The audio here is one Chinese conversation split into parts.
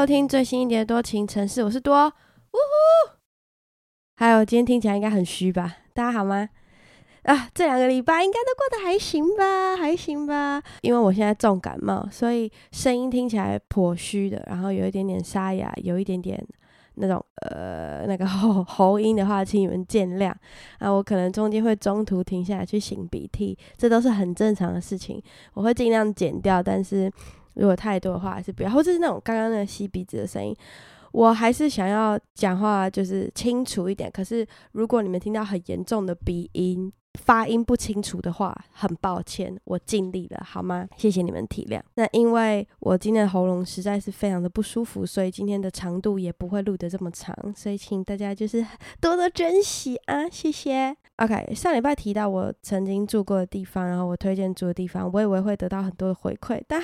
收听最新一点的多情城市，我是多，呜呼！还有今天听起来应该很虚吧？大家好吗？啊，这两个礼拜应该都过得还行吧？还行吧？因为我现在重感冒，所以声音听起来颇虚的，然后有一点点沙哑，有一点点那种呃 那个喉喉音的话，请你们见谅。啊，我可能中间会中途停下来去擤鼻涕，这都是很正常的事情，我会尽量减掉，但是。如果太多的话，还是不要，或者是那种刚刚那吸鼻子的声音，我还是想要讲话就是清楚一点。可是如果你们听到很严重的鼻音、发音不清楚的话，很抱歉，我尽力了，好吗？谢谢你们体谅。那因为我今天的喉咙实在是非常的不舒服，所以今天的长度也不会录得这么长，所以请大家就是多多珍惜啊，谢谢。OK，上礼拜提到我曾经住过的地方，然后我推荐住的地方，我以为会得到很多的回馈，但。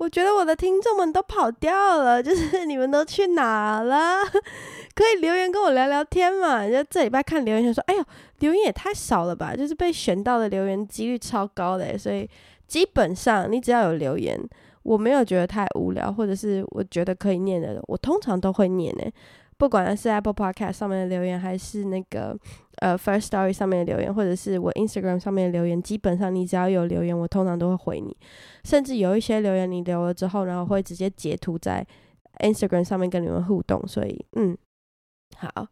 我觉得我的听众们都跑掉了，就是你们都去哪了？可以留言跟我聊聊天嘛？就这礼拜看留言，说：“哎呦，留言也太少了吧！”就是被选到的留言几率超高的，所以基本上你只要有留言，我没有觉得太无聊，或者是我觉得可以念的，我通常都会念呢。不管是 Apple Podcast 上面的留言，还是那个呃 First Story 上面的留言，或者是我 Instagram 上面的留言，基本上你只要有留言，我通常都会回你。甚至有一些留言你留了之后，然后会直接截图在 Instagram 上面跟你们互动。所以，嗯，好。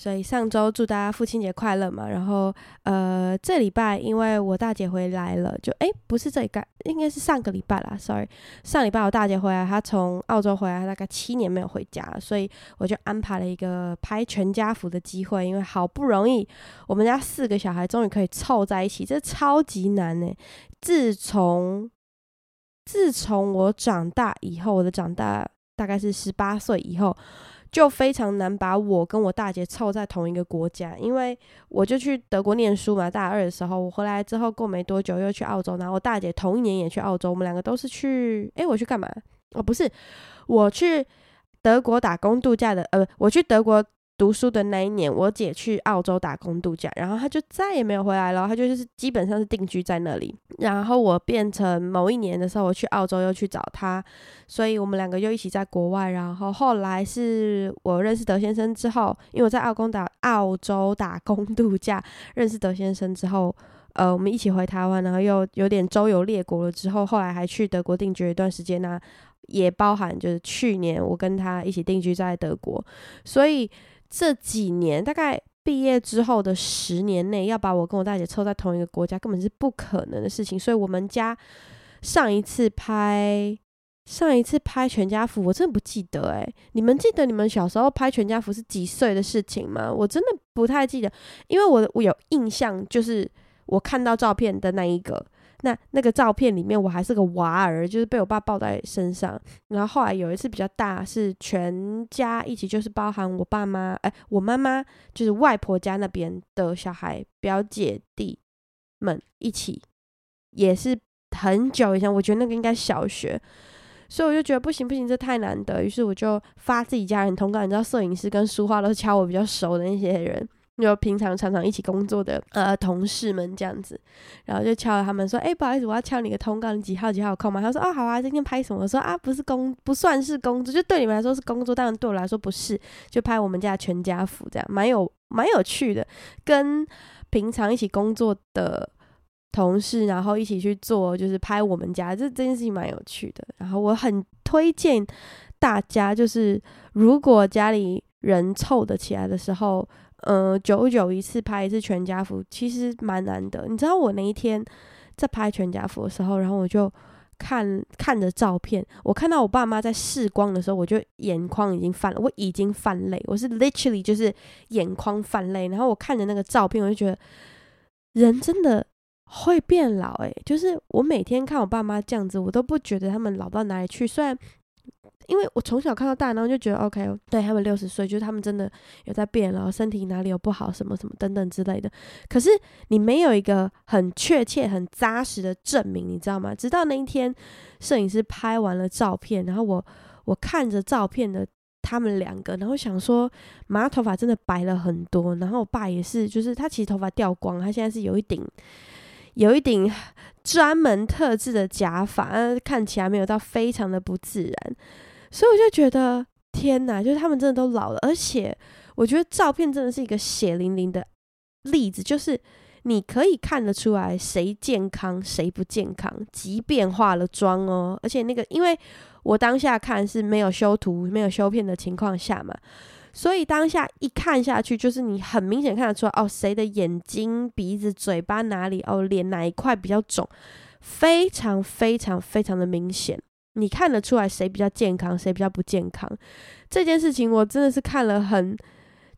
所以上周祝大家父亲节快乐嘛，然后呃这礼拜因为我大姐回来了，就诶不是这礼拜，应该是上个礼拜啦，sorry，上礼拜我大姐回来，她从澳洲回来，大概七年没有回家，所以我就安排了一个拍全家福的机会，因为好不容易我们家四个小孩终于可以凑在一起，这超级难呢。自从自从我长大以后，我的长大大概是十八岁以后。就非常难把我跟我大姐凑在同一个国家，因为我就去德国念书嘛，大二的时候我回来之后过没多久又去澳洲，然后我大姐同一年也去澳洲，我们两个都是去，诶，我去干嘛？哦，不是，我去德国打工度假的，呃，我去德国。读书的那一年，我姐去澳洲打工度假，然后她就再也没有回来了。她就是基本上是定居在那里。然后我变成某一年的时候，我去澳洲又去找她，所以我们两个又一起在国外。然后后来是我认识德先生之后，因为我在澳工打澳洲打工度假，认识德先生之后，呃，我们一起回台湾，然后又有点周游列国了。之后后来还去德国定居一段时间呢，也包含就是去年我跟他一起定居在德国，所以。这几年大概毕业之后的十年内，要把我跟我大姐凑在同一个国家，根本是不可能的事情。所以，我们家上一次拍上一次拍全家福，我真的不记得诶，你们记得你们小时候拍全家福是几岁的事情吗？我真的不太记得，因为我我有印象，就是我看到照片的那一个。那那个照片里面，我还是个娃儿，就是被我爸抱在身上。然后后来有一次比较大，是全家一起，就是包含我爸妈，哎，我妈妈，就是外婆家那边的小孩，表姐弟们一起，也是很久以前。我觉得那个应该小学，所以我就觉得不行不行，这太难得。于是我就发自己家人通告，你知道，摄影师跟书画都是敲我比较熟的那些人。就平常常常一起工作的呃同事们这样子，然后就敲了他们说：“哎、不好意思，我要敲你个通告，你几号几号有空吗？”他说：“哦，好啊，今天拍什么？”我说：“啊，不是工，不算是工作，就对你们来说是工作，当然对我来说不是，就拍我们家全家福这样，蛮有蛮有趣的，跟平常一起工作的同事，然后一起去做，就是拍我们家，这这件事情蛮有趣的。然后我很推荐大家，就是如果家里人凑得起来的时候。呃，久久一次拍一次全家福，其实蛮难的。你知道我那一天在拍全家福的时候，然后我就看看着照片，我看到我爸妈在试光的时候，我就眼眶已经泛了，我已经泛泪，我是 literally 就是眼眶泛泪。然后我看着那个照片，我就觉得人真的会变老诶，就是我每天看我爸妈这样子，我都不觉得他们老到哪里去，虽然。因为我从小看到大，然后就觉得 OK，对他们六十岁，就是他们真的有在变，然后身体哪里有不好，什么什么等等之类的。可是你没有一个很确切、很扎实的证明，你知道吗？直到那一天，摄影师拍完了照片，然后我我看着照片的他们两个，然后想说，妈头发真的白了很多，然后我爸也是，就是他其实头发掉光，他现在是有一顶。有一顶专门特制的假发，看起来没有到非常的不自然，所以我就觉得天哪，就是他们真的都老了，而且我觉得照片真的是一个血淋淋的例子，就是你可以看得出来谁健康谁不健康，即便化了妆哦，而且那个因为我当下看是没有修图、没有修片的情况下嘛。所以当下一看下去，就是你很明显看得出来，哦，谁的眼睛、鼻子、嘴巴哪里，哦，脸哪一块比较肿，非常非常非常的明显，你看得出来谁比较健康，谁比较不健康。这件事情我真的是看了很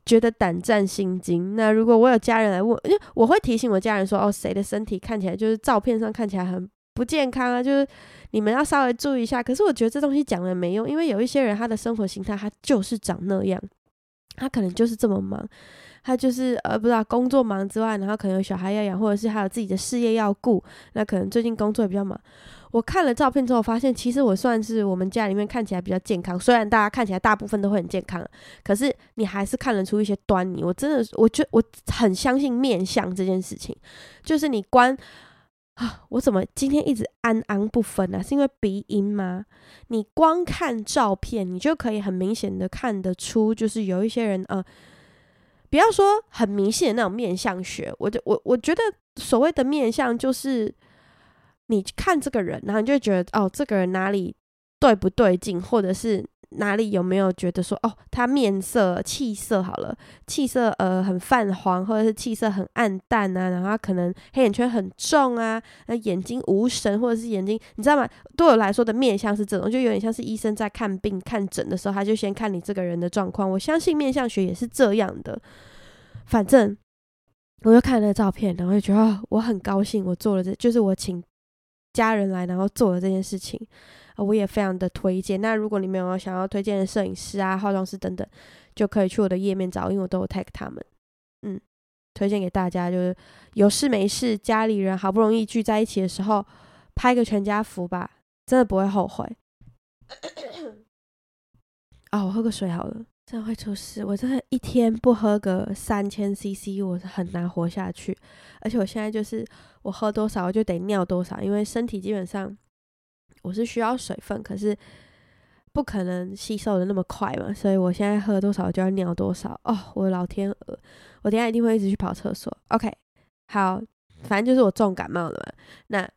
觉得胆战心惊。那如果我有家人来问，因为我会提醒我家人说，哦，谁的身体看起来就是照片上看起来很不健康啊，就是你们要稍微注意一下。可是我觉得这东西讲了没用，因为有一些人他的生活形态他就是长那样。他可能就是这么忙，他就是呃不知道工作忙之外，然后可能有小孩要养，或者是还有自己的事业要顾，那可能最近工作也比较忙。我看了照片之后，发现其实我算是我们家里面看起来比较健康，虽然大家看起来大部分都会很健康，可是你还是看得出一些端倪。我真的，我觉我很相信面相这件事情，就是你观。啊，我怎么今天一直安安不分呢？啊？是因为鼻音吗？你光看照片，你就可以很明显的看得出，就是有一些人，呃，不要说很明显的那种面相学，我就我我觉得所谓的面相，就是你看这个人，然后你就觉得哦，这个人哪里对不对劲，或者是。哪里有没有觉得说哦，他面色气色好了，气色呃很泛黄，或者是气色很暗淡啊，然后他可能黑眼圈很重啊，那眼睛无神，或者是眼睛你知道吗？对我来说的面相是这种，就有点像是医生在看病看诊的时候，他就先看你这个人的状况。我相信面相学也是这样的。反正我就看了照片，然后就觉得，哦，我很高兴，我做了这，就是我请家人来，然后做了这件事情。我也非常的推荐。那如果你们有想要推荐的摄影师啊、化妆师等等，就可以去我的页面找，因为我都有 tag 他们。嗯，推荐给大家，就是有事没事，家里人好不容易聚在一起的时候，拍个全家福吧，真的不会后悔。啊、我喝个水好了，真的会出事。我真的一天不喝个三千 CC，我是很难活下去。而且我现在就是我喝多少，我就得尿多少，因为身体基本上。我是需要水分，可是不可能吸收的那么快嘛，所以我现在喝多少就要尿多少哦。我的老天鹅，我等下一定会一直去跑厕所。OK，好，反正就是我重感冒了嘛。那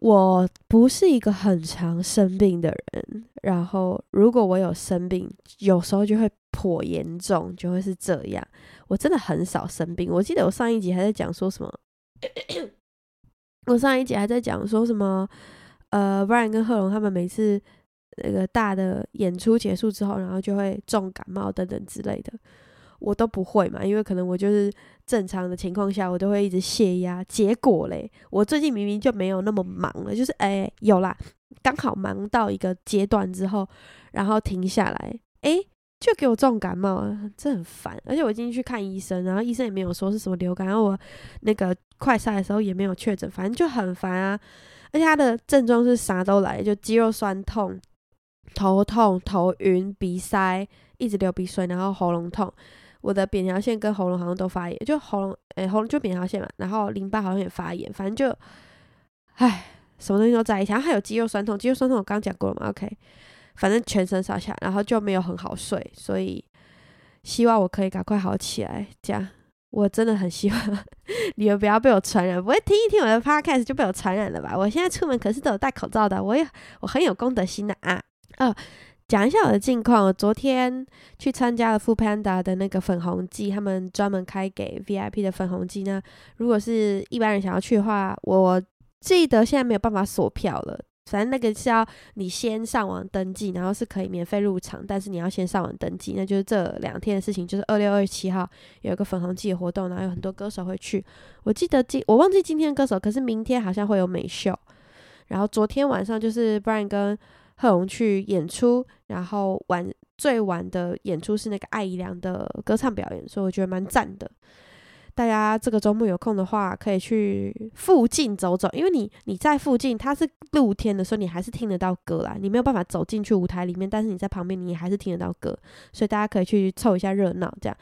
我不是一个很常生病的人，然后如果我有生病，有时候就会颇严重，就会是这样。我真的很少生病。我记得我上一集还在讲说什么，我上一集还在讲说什么。呃，Brian 跟贺龙他们每次那个大的演出结束之后，然后就会重感冒等等之类的，我都不会嘛，因为可能我就是正常的情况下，我都会一直泄压。结果嘞，我最近明明就没有那么忙了，就是哎，有啦，刚好忙到一个阶段之后，然后停下来，哎，就给我重感冒了，这很烦。而且我今天去看医生，然后医生也没有说是什么流感，然后我那个快筛的时候也没有确诊，反正就很烦啊。而且他的症状是啥都来，就肌肉酸痛、头痛、头晕、鼻塞，一直流鼻水，然后喉咙痛。我的扁桃腺跟喉咙好像都发炎，就喉咙，哎，喉咙就扁桃腺嘛，然后淋巴好像也发炎，反正就，唉，什么东西都在一起。然后还有肌肉酸痛，肌肉酸痛我刚讲过了嘛，OK，反正全身上下，然后就没有很好睡，所以希望我可以赶快好起来，这样。我真的很希望你们不要被我传染，不会听一听我的 podcast 就被我传染了吧？我现在出门可是都有戴口罩的，我也我很有公德心的啊。哦，讲一下我的近况，我昨天去参加了 foodpanda 的那个粉红季，他们专门开给 VIP 的粉红季呢。如果是一般人想要去的话，我记得现在没有办法锁票了。反正那个是要你先上网登记，然后是可以免费入场，但是你要先上网登记。那就是这两天的事情，就是二六二七号有一个粉红季的活动，然后有很多歌手会去。我记得今我忘记今天的歌手，可是明天好像会有美秀。然后昨天晚上就是 Brian 跟贺龙去演出，然后晚最晚的演出是那个艾怡良的歌唱表演，所以我觉得蛮赞的。大家这个周末有空的话，可以去附近走走，因为你你在附近，它是露天的所以，你还是听得到歌啦。你没有办法走进去舞台里面，但是你在旁边，你还是听得到歌，所以大家可以去凑一下热闹。这样，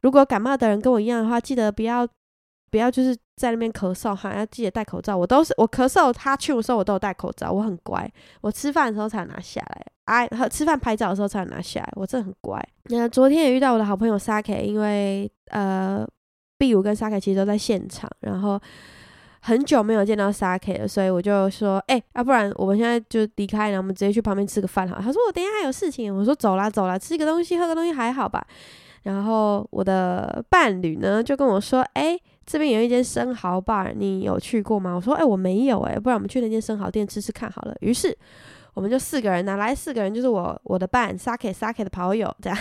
如果感冒的人跟我一样的话，记得不要不要就是在那边咳嗽，还要记得戴口罩。我都是我咳嗽，他去的时候我都有戴口罩，我很乖。我吃饭的时候才拿下来，哎、啊，吃饭拍照的时候才拿下来，我真的很乖。那昨天也遇到我的好朋友 Saki，因为呃，B 五跟 Saki 其实都在现场，然后。很久没有见到 Saki 了，所以我就说，哎、要、不然我们现在就离开，然后我们直接去旁边吃个饭好。他说我等下还有事情，我说走啦走啦，吃个东西喝个东西还好吧。然后我的伴侣呢就跟我说，哎、这边有一间生蚝 bar，你有去过吗？我说，哎、我没有、欸，不然我们去那间生蚝店吃吃看好了。于是。我们就四个人，哪来四个人？就是我我的伴，Saki Saki 的跑友，这样，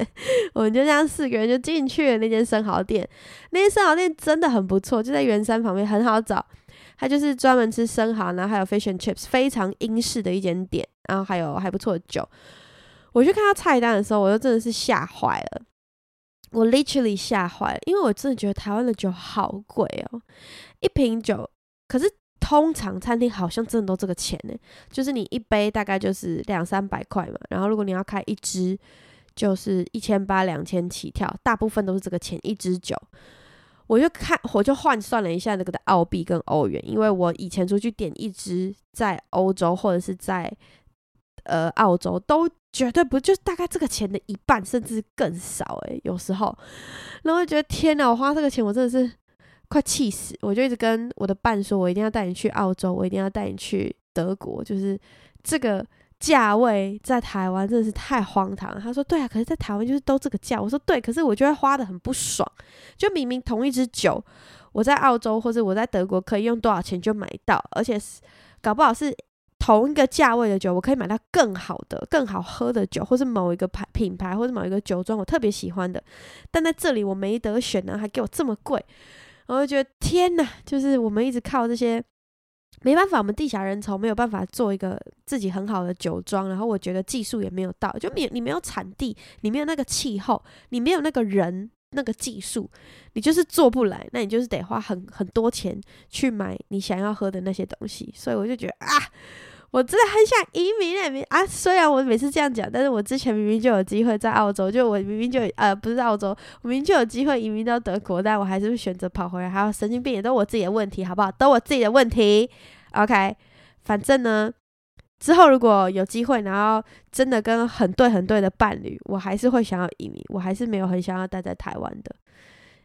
我们就这样四个人就进去了那间生蚝店。那间生蚝店真的很不错，就在圆山旁边，很好找。它就是专门吃生蚝，然后还有 fish and chips，非常英式的一间店。然后还有还不错的酒。我去看到菜单的时候，我就真的是吓坏了，我 literally 吓坏了，因为我真的觉得台湾的酒好贵哦，一瓶酒，可是。通常餐厅好像真的都这个钱呢，就是你一杯大概就是两三百块嘛，然后如果你要开一支，就是一千八两千起跳，大部分都是这个钱一支酒。我就看，我就换算了一下那个的澳币跟欧元，因为我以前出去点一支在欧洲或者是在呃澳洲，都绝对不就大概这个钱的一半，甚至更少诶，有时候，然后觉得天哪，我花这个钱，我真的是。快气死！我就一直跟我的伴说，我一定要带你去澳洲，我一定要带你去德国。就是这个价位在台湾真的是太荒唐了。他说：“对啊，可是在台湾就是都这个价。”我说：“对，可是我觉得花得很不爽。就明明同一支酒，我在澳洲或者我在德国可以用多少钱就买到，而且是搞不好是同一个价位的酒，我可以买到更好的、更好喝的酒，或是某一个牌品牌或者某一个酒庄我特别喜欢的。但在这里我没得选呢，还给我这么贵。”我就觉得天呐，就是我们一直靠这些，没办法，我们地下人稠，没有办法做一个自己很好的酒庄。然后我觉得技术也没有到，就没有你没有产地，你没有那个气候，你没有那个人那个技术，你就是做不来。那你就是得花很很多钱去买你想要喝的那些东西。所以我就觉得啊。我真的很想移民啊！虽然我每次这样讲，但是我之前明明就有机会在澳洲，就我明明就呃不是澳洲，我明明就有机会移民到德国，但我还是会选择跑回来。还有神经病也都我自己的问题，好不好？都我自己的问题。OK，反正呢，之后如果有机会，然后真的跟很对很对的伴侣，我还是会想要移民，我还是没有很想要待在台湾的。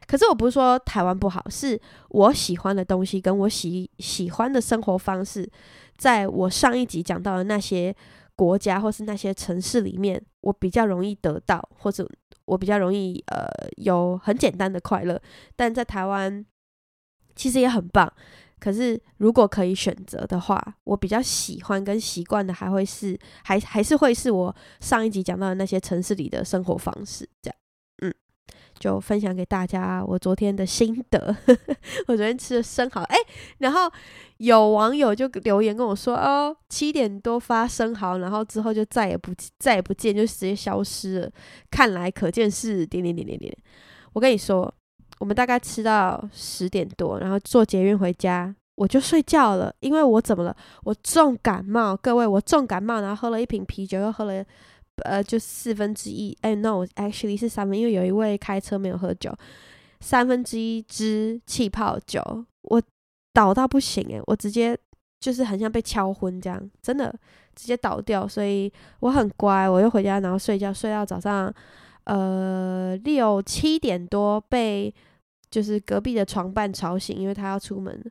可是我不是说台湾不好，是我喜欢的东西跟我喜喜欢的生活方式。在我上一集讲到的那些国家或是那些城市里面，我比较容易得到，或者我比较容易呃有很简单的快乐。但在台湾其实也很棒。可是如果可以选择的话，我比较喜欢跟习惯的还会是还还是会是我上一集讲到的那些城市里的生活方式，这样。就分享给大家我昨天的心得。我昨天吃的生蚝，哎，然后有网友就留言跟我说：“哦，七点多发生蚝，然后之后就再也不再也不见，就直接消失了。看来可见是点点点点点。”我跟你说，我们大概吃到十点多，然后坐捷运回家，我就睡觉了，因为我怎么了？我重感冒，各位，我重感冒，然后喝了一瓶啤酒，又喝了。呃，就四分之一，哎，no，actually 是三分，因为有一位开车没有喝酒，三分之一支气泡酒，我倒到不行诶，我直接就是很像被敲昏这样，真的直接倒掉，所以我很乖，我又回家然后睡觉，睡到早上，呃，六七点多被就是隔壁的床伴吵醒，因为他要出门，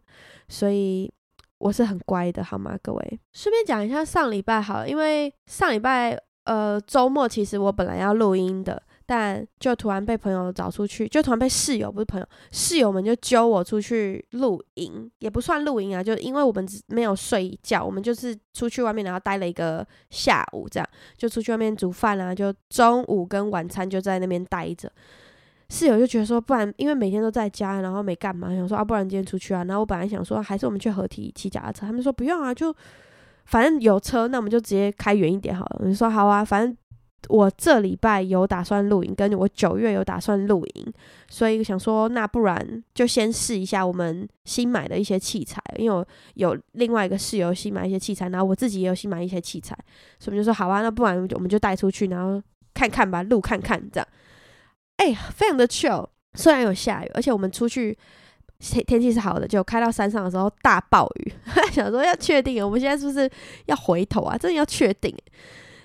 所以我是很乖的，好吗，各位？顺便讲一下上礼拜好了，因为上礼拜。呃，周末其实我本来要录音的，但就突然被朋友找出去，就突然被室友不是朋友，室友们就揪我出去露营，也不算露营啊，就因为我们没有睡觉，我们就是出去外面，然后待了一个下午，这样就出去外面煮饭啊，就中午跟晚餐就在那边待着。室友就觉得说，不然因为每天都在家，然后没干嘛，想说啊，不然今天出去啊。然后我本来想说，还是我们去合体骑脚踏车，他们说不用啊，就。反正有车，那我们就直接开远一点好了。我就说好啊，反正我这礼拜有打算露营，跟我九月有打算露营，所以想说，那不然就先试一下我们新买的一些器材，因为我有另外一个室友新买一些器材，然后我自己也有新买一些器材，所以就说好啊，那不然我们就带出去，然后看看吧，录看看这样。哎，非常的 chill，虽然有下雨，而且我们出去。天天气是好的，就开到山上的时候大暴雨，想说要确定，我们现在是不是要回头啊？真的要确定，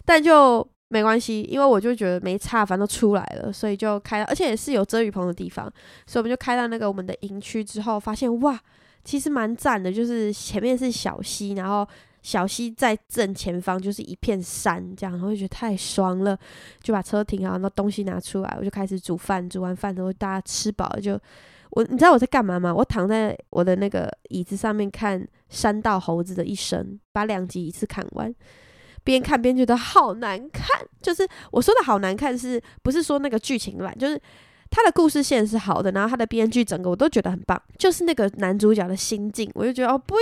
但就没关系，因为我就觉得没差，反正都出来了，所以就开，而且也是有遮雨棚的地方，所以我们就开到那个我们的营区之后，发现哇，其实蛮赞的，就是前面是小溪，然后。小溪在正前方，就是一片山，这样，然后就觉得太爽了，就把车停好，然后东西拿出来，我就开始煮饭。煮完饭之后，大家吃饱了，就我，你知道我在干嘛吗？我躺在我的那个椅子上面看《山道猴子的一生》，把两集一次看完，边看边觉得好难看。就是我说的好难看，是不是说那个剧情烂？就是。他的故事线是好的，然后他的编剧整个我都觉得很棒，就是那个男主角的心境，我就觉得哦，不要，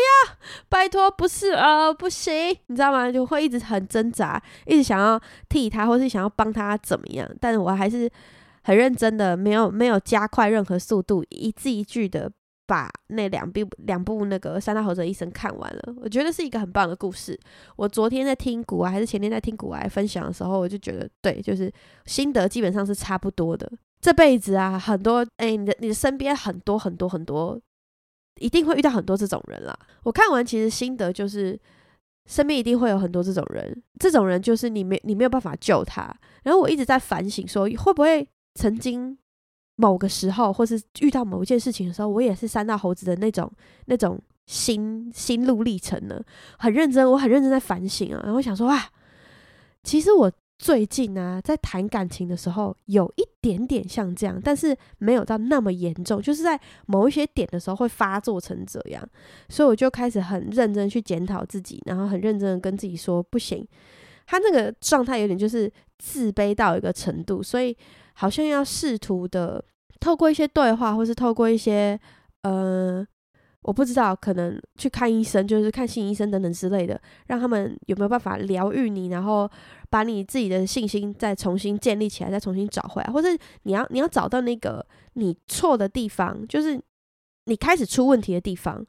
拜托，不是啊，不行，你知道吗？就会一直很挣扎，一直想要替他，或是想要帮他怎么样，但是我还是很认真的，没有没有加快任何速度，一字一句的把那两部两部那个《三大猴子的一生》看完了，我觉得是一个很棒的故事。我昨天在听古玩，还是前天在听古玩分享的时候，我就觉得对，就是心得基本上是差不多的。这辈子啊，很多哎、你的你的身边很多很多很多，一定会遇到很多这种人啦。我看完其实心得就是，身边一定会有很多这种人，这种人就是你没你没有办法救他。然后我一直在反省说，会不会曾经某个时候，或是遇到某一件事情的时候，我也是三道猴子的那种那种心心路历程呢？很认真，我很认真在反省啊。然后想说啊，其实我。最近啊，在谈感情的时候，有一点点像这样，但是没有到那么严重，就是在某一些点的时候会发作成这样，所以我就开始很认真去检讨自己，然后很认真的跟自己说，不行，他那个状态有点就是自卑到一个程度，所以好像要试图的透过一些对话，或是透过一些呃。我不知道，可能去看医生，就是看心理医生等等之类的，让他们有没有办法疗愈你，然后把你自己的信心再重新建立起来，再重新找回来，或者你要你要找到那个你错的地方，就是你开始出问题的地方，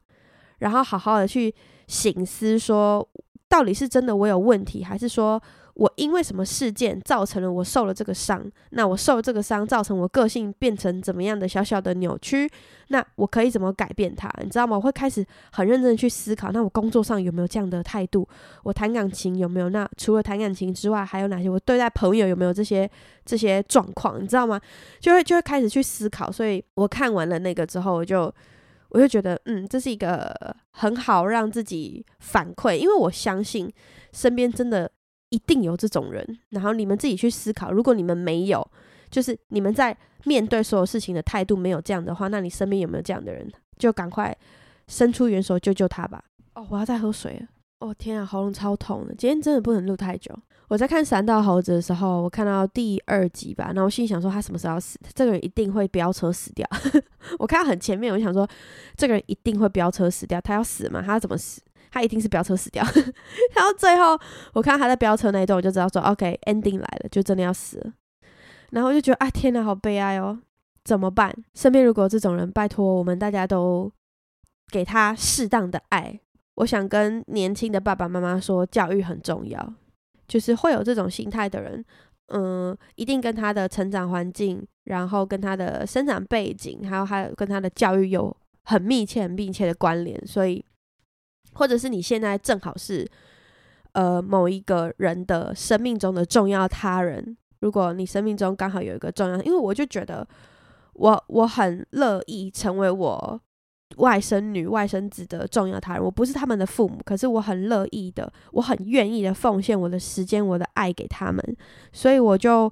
然后好好的去醒思，说到底是真的我有问题，还是说，我因为什么事件造成了我受了这个伤？那我受了这个伤，造成我个性变成怎么样的小小的扭曲？那我可以怎么改变它？你知道吗？我会开始很认真的去思考。那我工作上有没有这样的态度？我谈感情有没有？那除了谈感情之外，还有哪些？我对待朋友有没有这些这些状况？你知道吗？就会就会开始去思考。所以我看完了那个之后，我就我就觉得，嗯，这是一个很好让自己反馈，因为我相信身边真的。一定有这种人，然后你们自己去思考。如果你们没有，就是你们在面对所有事情的态度没有这样的话，那你身边有没有这样的人？就赶快伸出援手救救他吧。哦，我要再喝水了。哦天啊，喉咙超痛的。今天真的不能录太久。我在看《三道猴子》的时候，我看到第二集吧，然后我心里想说他什么时候要死？这个人一定会飙车死掉。我看到很前面，我就想说这个人一定会飙车死掉。他要死吗？他要怎么死？他一定是飙车死掉，然后最后我看他在飙车那一段，我就知道说，OK，ending 来了，就真的要死了。然后我就觉得，啊，天哪，好悲哀哦，怎么办？身边如果有这种人，拜托我们大家都给他适当的爱。我想跟年轻的爸爸妈妈说，教育很重要，就是会有这种心态的人，嗯，一定跟他的成长环境，然后跟他的生长背景，还有还有跟他的教育有很密切、很密切的关联，所以。或者是你现在正好是，呃，某一个人的生命中的重要他人。如果你生命中刚好有一个重要，因为我就觉得我我很乐意成为我外甥女、外甥子的重要他人。我不是他们的父母，可是我很乐意的，我很愿意的奉献我的时间、我的爱给他们，所以我就。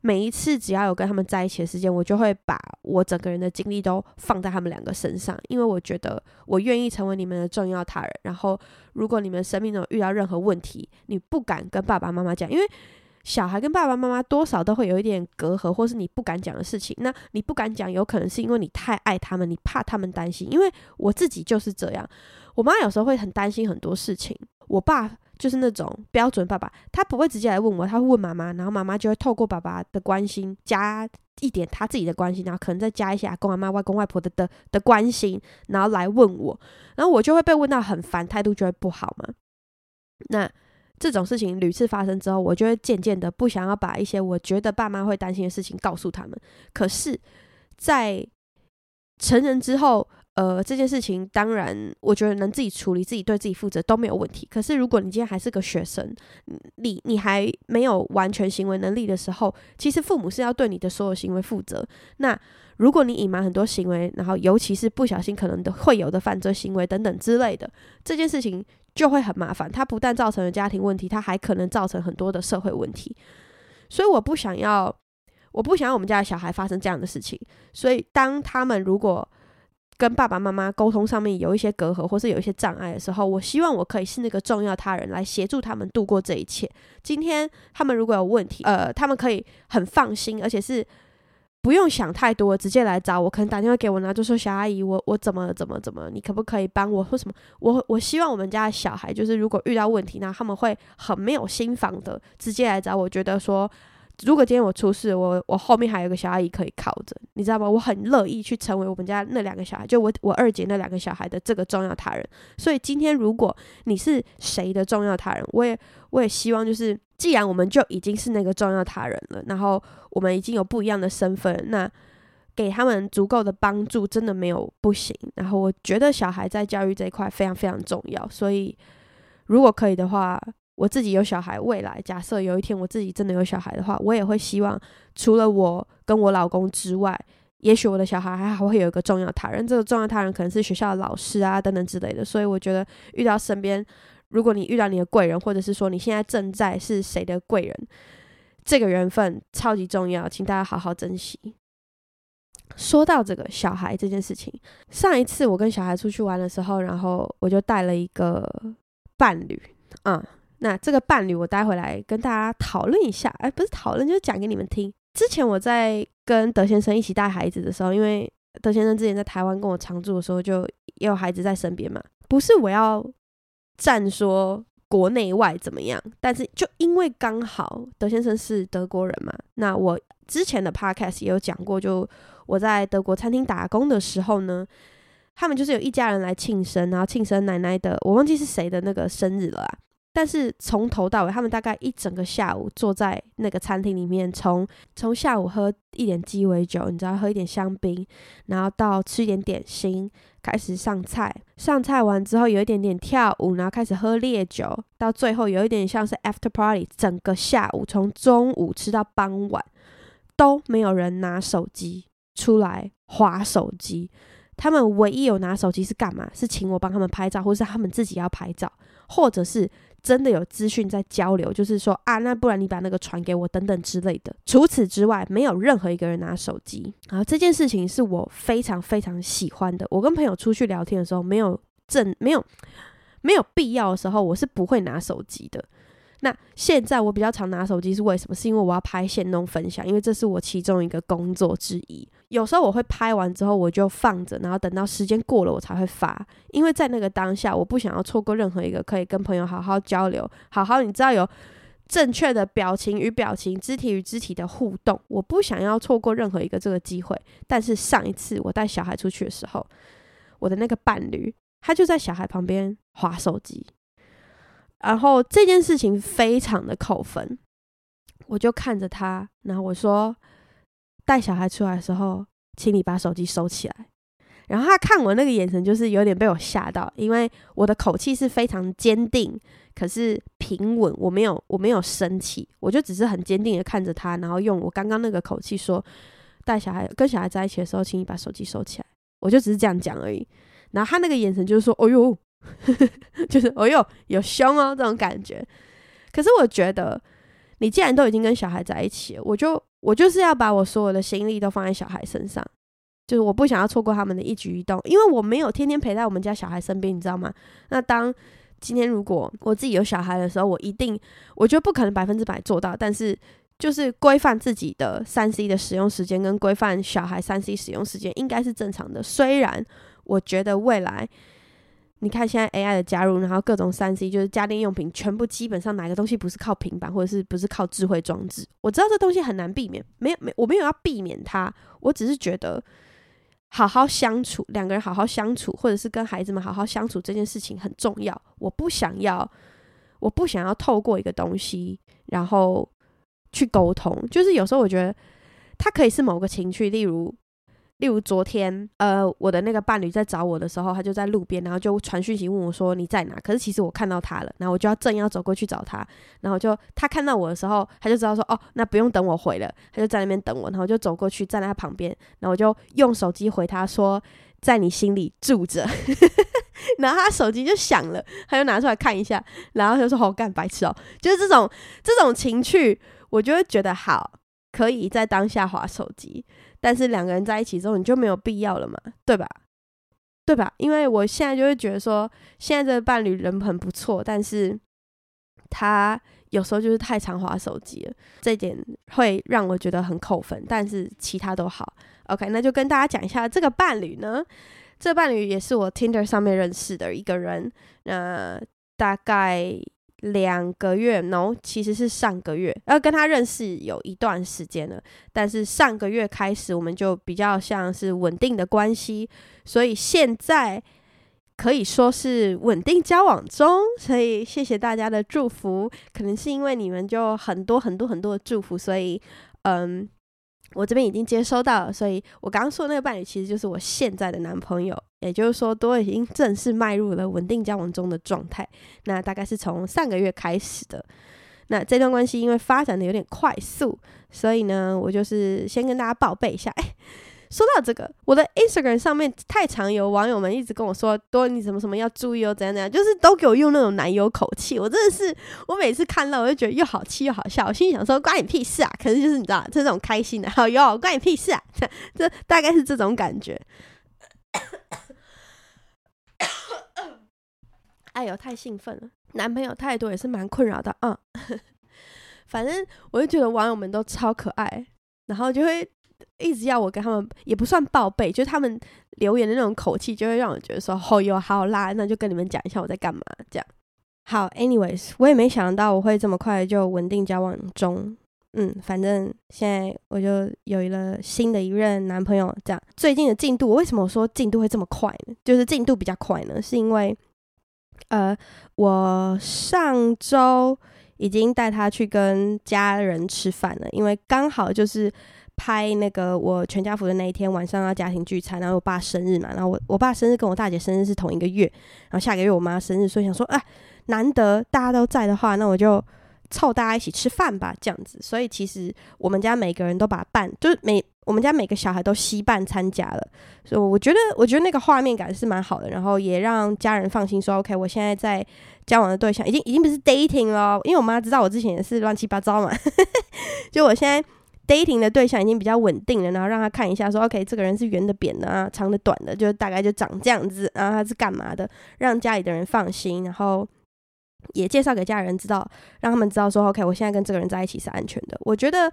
每一次只要有跟他们在一起的时间，我就会把我整个人的精力都放在他们两个身上，因为我觉得我愿意成为你们的重要他人。然后，如果你们生命中遇到任何问题，你不敢跟爸爸妈妈讲，因为小孩跟爸爸妈妈多少都会有一点隔阂，或是你不敢讲的事情。那你不敢讲，有可能是因为你太爱他们，你怕他们担心。因为我自己就是这样，我妈有时候会很担心很多事情，我爸。就是那种标准爸爸，他不会直接来问我，他会问妈妈，然后妈妈就会透过爸爸的关心，加一点他自己的关心，然后可能再加一些阿公阿妈、外公外婆的的的关心，然后来问我，然后我就会被问到很烦，态度就会不好嘛。那这种事情屡次发生之后，我就会渐渐的不想要把一些我觉得爸妈会担心的事情告诉他们。可是，在成人之后，呃，这件事情当然，我觉得能自己处理，自己对自己负责都没有问题。可是，如果你今天还是个学生，你你还没有完全行为能力的时候，其实父母是要对你的所有行为负责。那如果你隐瞒很多行为，然后尤其是不小心可能的会有的犯罪行为等等之类的，这件事情就会很麻烦。它不但造成了家庭问题，它还可能造成很多的社会问题。所以，我不想要，我不想要我们家的小孩发生这样的事情。所以，当他们如果跟爸爸妈妈沟通上面有一些隔阂，或是有一些障碍的时候，我希望我可以是那个重要他人来协助他们度过这一切。今天他们如果有问题，呃，他们可以很放心，而且是不用想太多，直接来找我，可能打电话给我呢，就说小阿姨，我我怎么怎么怎么，你可不可以帮我或什么？我我希望我们家的小孩就是如果遇到问题，那他们会很没有心防的直接来找我，觉得说。如果今天我出事，我我后面还有个小阿姨可以靠着，你知道吗？我很乐意去成为我们家那两个小孩，就我我二姐那两个小孩的这个重要他人。所以今天如果你是谁的重要他人，我也我也希望就是，既然我们就已经是那个重要他人了，然后我们已经有不一样的身份，那给他们足够的帮助真的没有不行。然后我觉得小孩在教育这一块非常非常重要，所以如果可以的话。我自己有小孩，未来假设有一天我自己真的有小孩的话，我也会希望除了我跟我老公之外，也许我的小孩还还会有一个重要他人。这个重要他人可能是学校的老师啊等等之类的。所以我觉得遇到身边，如果你遇到你的贵人，或者是说你现在正在是谁的贵人，这个缘分超级重要，请大家好好珍惜。说到这个小孩这件事情，上一次我跟小孩出去玩的时候，然后我就带了一个伴侣，嗯。那这个伴侣，我待会来跟大家讨论一下。哎，不是讨论，就是讲给你们听。之前我在跟德先生一起带孩子的时候，因为德先生之前在台湾跟我常住的时候，就也有孩子在身边嘛。不是我要站说国内外怎么样，但是就因为刚好德先生是德国人嘛。那我之前的 podcast 也有讲过，就我在德国餐厅打工的时候呢，他们就是有一家人来庆生，然后庆生奶奶的，我忘记是谁的那个生日了啊。但是从头到尾，他们大概一整个下午坐在那个餐厅里面，从从下午喝一点鸡尾酒，你知道，喝一点香槟，然后到吃一点点心，开始上菜，上菜完之后有一点点跳舞，然后开始喝烈酒，到最后有一点像是 after party，整个下午从中午吃到傍晚都没有人拿手机出来划手机，他们唯一有拿手机是干嘛？是请我帮他们拍照，或是他们自己要拍照，或者是。真的有资讯在交流，就是说啊，那不然你把那个传给我等等之类的。除此之外，没有任何一个人拿手机。然后这件事情是我非常非常喜欢的。我跟朋友出去聊天的时候，没有正没有没有必要的时候，我是不会拿手机的。那现在我比较常拿手机是为什么？是因为我要拍线弄分享，因为这是我其中一个工作之一。有时候我会拍完之后我就放着，然后等到时间过了我才会发，因为在那个当下我不想要错过任何一个可以跟朋友好好交流、好好你知道有正确的表情与表情、肢体与肢体的互动，我不想要错过任何一个这个机会。但是上一次我带小孩出去的时候，我的那个伴侣他就在小孩旁边划手机。然后这件事情非常的扣分，我就看着他，然后我说：“带小孩出来的时候，请你把手机收起来。”然后他看我那个眼神，就是有点被我吓到，因为我的口气是非常坚定，可是平稳，我没有我没有生气，我就只是很坚定的看着他，然后用我刚刚那个口气说：“带小孩跟小孩在一起的时候，请你把手机收起来。”我就只是这样讲而已。然后他那个眼神就是说：“哦呦。” 就是哦哟，有凶哦，这种感觉。可是我觉得，你既然都已经跟小孩在一起了，我就我就是要把我所有的心力都放在小孩身上，就是我不想要错过他们的一举一动，因为我没有天天陪在我们家小孩身边，你知道吗？那当今天如果我自己有小孩的时候，我一定，我觉得不可能百分之百做到，但是就是规范自己的三 C 的使用时间，跟规范小孩三 C 使用时间，应该是正常的。虽然我觉得未来。你看现在 AI 的加入，然后各种三 C 就是家电用品，全部基本上哪个东西不是靠平板，或者是不是靠智慧装置？我知道这东西很难避免，没有没我没有要避免它，我只是觉得好好相处，两个人好好相处，或者是跟孩子们好好相处这件事情很重要。我不想要，我不想要透过一个东西然后去沟通，就是有时候我觉得它可以是某个情绪，例如例如昨天，呃，我的那个伴侣在找我的时候，他就在路边，然后就传讯息问我说你在哪？可是其实我看到他了，然后我就要正要走过去找他，然后就他看到我的时候，他就知道说哦，那不用等我回了，他就在那边等我，然后就走过去站在他旁边，然后我就用手机回他说在你心里住着，然后他手机就响了，他就拿出来看一下，然后他就说好干白痴哦，就是这种这种情趣，我就会觉得好。可以在当下滑手机，但是两个人在一起之后，你就没有必要了嘛，对吧？对吧？因为我现在就会觉得说，现在这个伴侣人很不错，但是他有时候就是太常滑手机了，这点会让我觉得很扣分。但是其他都好，OK，那就跟大家讲一下这个伴侣呢，这伴侣也是我 Tinder 上面认识的一个人，那大概。两个月，no，其实是上个月，要跟他认识有一段时间了，但是上个月开始我们就比较像是稳定的关系，所以现在可以说是稳定交往中，所以谢谢大家的祝福，可能是因为你们就很多很多很多的祝福，所以嗯。我这边已经接收到了，所以我刚刚说的那个伴侣其实就是我现在的男朋友，也就是说都已经正式迈入了稳定交往中的状态。那大概是从上个月开始的。那这段关系因为发展的有点快速，所以呢，我就是先跟大家报备一下。哎。说到这个，我的 Instagram 上面太常有网友们一直跟我说，多你什么什么要注意哦，怎样怎样，就是都给我用那种男友口气，我真的是，我每次看到我就觉得又好气又好笑，我心想说关你屁事啊！可是就是你知道，这种开心的，好哟，关你屁事啊！这大概是这种感觉。哎呦，太兴奋了，男朋友太多也是蛮困扰的啊。嗯、反正我就觉得网友们都超可爱，然后就会。一直要我跟他们，也不算报备，就是他们留言的那种口气，就会让我觉得说，哦哟，好啦，那就跟你们讲一下我在干嘛，这样。好，anyways，我也没想到我会这么快就稳定交往中，嗯，反正现在我就有了新的一任男朋友，这样。最近的进度，为什么我说进度会这么快呢？就是进度比较快呢，是因为，呃，我上周已经带他去跟家人吃饭了，因为刚好就是。拍那个我全家福的那一天晚上要家庭聚餐，然后我爸生日嘛，然后我我爸生日跟我大姐生日是同一个月，然后下个月我妈生日，所以想说啊，难得大家都在的话，那我就凑大家一起吃饭吧，这样子。所以其实我们家每个人都把饭，就是每我们家每个小孩都携伴参加了，所以我觉得我觉得那个画面感是蛮好的，然后也让家人放心说，OK，我现在在交往的对象已经已经不是 dating 了，因为我妈知道我之前也是乱七八糟嘛，就我现在。dating 的对象已经比较稳定了，然后让他看一下说，说 OK，这个人是圆的、扁的啊，长的、短的，就大概就长这样子，然后他是干嘛的，让家里的人放心，然后也介绍给家人知道，让他们知道说 OK，我现在跟这个人在一起是安全的。我觉得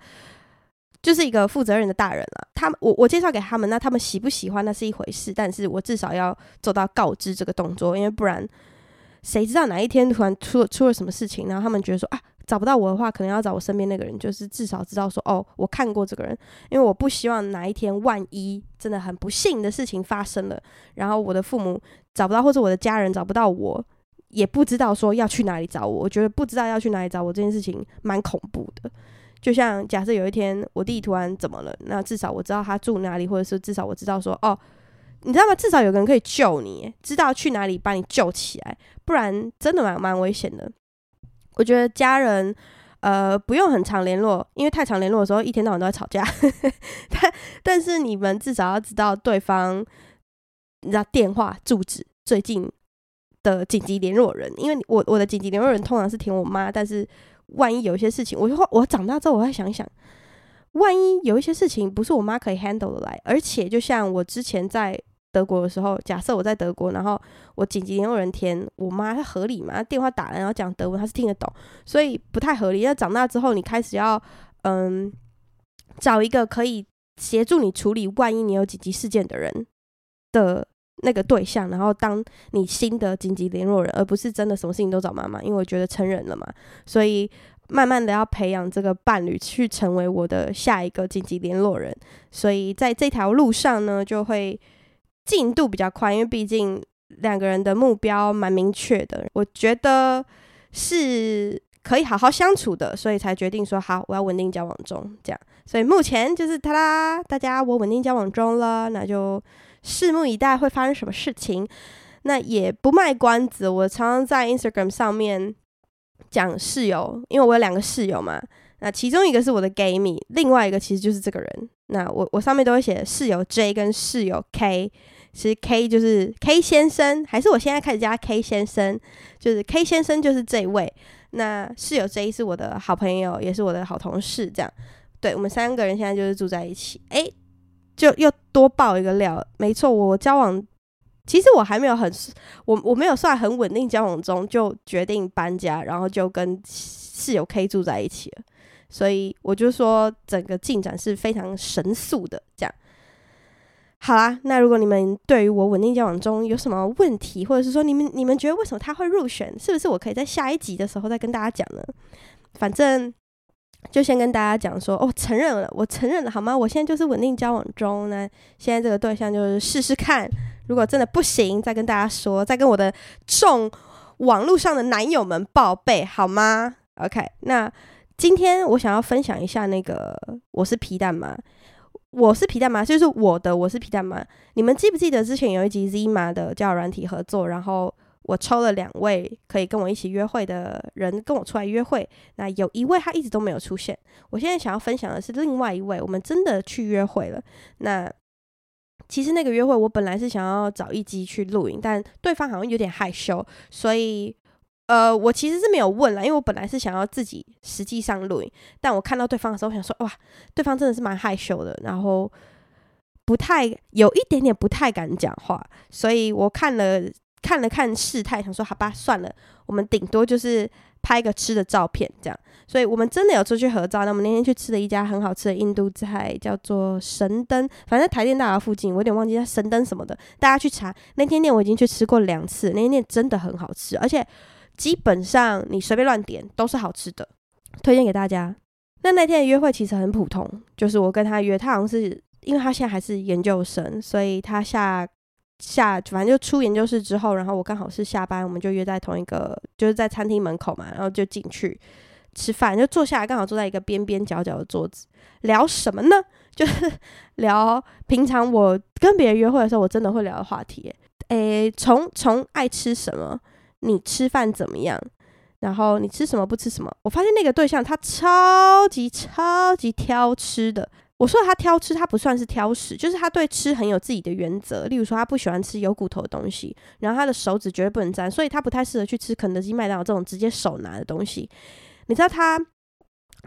就是一个负责任的大人了。他们我我介绍给他们，那他们喜不喜欢那是一回事，但是我至少要做到告知这个动作，因为不然谁知道哪一天突然出出了什么事情，然后他们觉得说啊。找不到我的话，可能要找我身边那个人，就是至少知道说，哦，我看过这个人，因为我不希望哪一天万一真的很不幸的事情发生了，然后我的父母找不到，或者我的家人找不到我，也不知道说要去哪里找我。我觉得不知道要去哪里找我这件事情蛮恐怖的。就像假设有一天我弟突然怎么了，那至少我知道他住哪里，或者是至少我知道说，哦，你知道吗？至少有个人可以救你，知道去哪里把你救起来，不然真的蛮蛮危险的。我觉得家人，呃，不用很常联络，因为太常联络的时候，一天到晚都在吵架。但但是你们至少要知道对方，你知道电话、住址、最近的紧急联络人。因为我我的紧急联络人通常是填我妈，但是万一有一些事情，我就我长大之后我会想想，万一有一些事情不是我妈可以 handle 的来，而且就像我之前在。德国的时候，假设我在德国，然后我紧急联络人填我妈，她合理吗？电话打来，然后讲德文，她是听得懂，所以不太合理。那长大之后，你开始要嗯找一个可以协助你处理万一你有紧急事件的人的那个对象，然后当你新的紧急联络人，而不是真的什么事情都找妈妈。因为我觉得成人了嘛，所以慢慢的要培养这个伴侣去成为我的下一个紧急联络人。所以在这条路上呢，就会。进度比较快，因为毕竟两个人的目标蛮明确的，我觉得是可以好好相处的，所以才决定说好，我要稳定交往中这样。所以目前就是他啦，大家我稳定交往中了，那就拭目以待会发生什么事情。那也不卖关子，我常常在 Instagram 上面讲室友，因为我有两个室友嘛。那其中一个是我的 gay 蜜，另外一个其实就是这个人。那我我上面都会写室友 J 跟室友 K，其实 K 就是 K 先生，还是我现在开始叫他 K 先生，就是 K 先生就是这位。那室友 J 是我的好朋友，也是我的好同事，这样。对，我们三个人现在就是住在一起。诶，就又多爆一个料，没错，我交往。其实我还没有很，我我没有算很稳定交往中就决定搬家，然后就跟室友 K 住在一起了，所以我就说整个进展是非常神速的。这样，好啦，那如果你们对于我稳定交往中有什么问题，或者是说你们你们觉得为什么他会入选，是不是我可以在下一集的时候再跟大家讲呢？反正。就先跟大家讲说，哦，承认了，我承认了，好吗？我现在就是稳定交往中呢。现在这个对象就是试试看，如果真的不行，再跟大家说，再跟我的众网络上的男友们报备，好吗？OK，那今天我想要分享一下那个我是皮蛋吗？我是皮蛋吗？就是我的我是皮蛋吗？你们记不记得之前有一集 Zima 的交友软体合作，然后。我抽了两位可以跟我一起约会的人，跟我出来约会。那有一位他一直都没有出现。我现在想要分享的是另外一位，我们真的去约会了。那其实那个约会我本来是想要找一机去录影，但对方好像有点害羞，所以呃，我其实是没有问啦，因为我本来是想要自己实际上录影。但我看到对方的时候，我想说哇，对方真的是蛮害羞的，然后不太有一点点不太敢讲话，所以我看了。看了看事态，想说好吧，算了，我们顶多就是拍个吃的照片这样。所以我们真的有出去合照。那我们那天去吃了一家很好吃的印度菜，叫做神灯，反正台电大楼附近，我有点忘记叫神灯什么的。大家去查那间店，我已经去吃过两次，那间店真的很好吃，而且基本上你随便乱点都是好吃的，推荐给大家。那那天的约会其实很普通，就是我跟他约，他好像是因为他现在还是研究生，所以他下。下反正就出研究室之后，然后我刚好是下班，我们就约在同一个，就是在餐厅门口嘛，然后就进去吃饭，就坐下来，刚好坐在一个边边角角的桌子，聊什么呢？就是聊平常我跟别人约会的时候，我真的会聊的话题。诶，从从爱吃什么，你吃饭怎么样，然后你吃什么不吃什么，我发现那个对象他超级超级挑吃的。我说他挑吃，他不算是挑食，就是他对吃很有自己的原则。例如说，他不喜欢吃有骨头的东西，然后他的手指绝对不能沾，所以他不太适合去吃肯德基、麦当劳这种直接手拿的东西。你知道他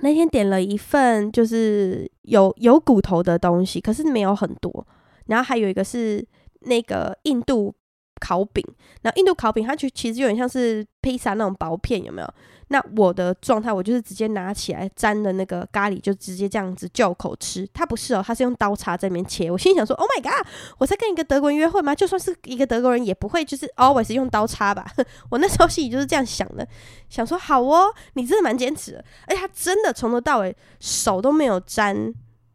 那天点了一份就是有有骨头的东西，可是没有很多，然后还有一个是那个印度烤饼，然后印度烤饼它就其实有点像是披萨那种薄片，有没有？那我的状态，我就是直接拿起来沾的那个咖喱，就直接这样子就口吃。他不是哦，他是用刀叉在那边切。我心里想说，Oh my god，我在跟一个德国人约会吗？就算是一个德国人，也不会就是 always 用刀叉吧？我那时候心里就是这样想的，想说好哦，你真的蛮坚持的。而且他真的从头到尾手都没有沾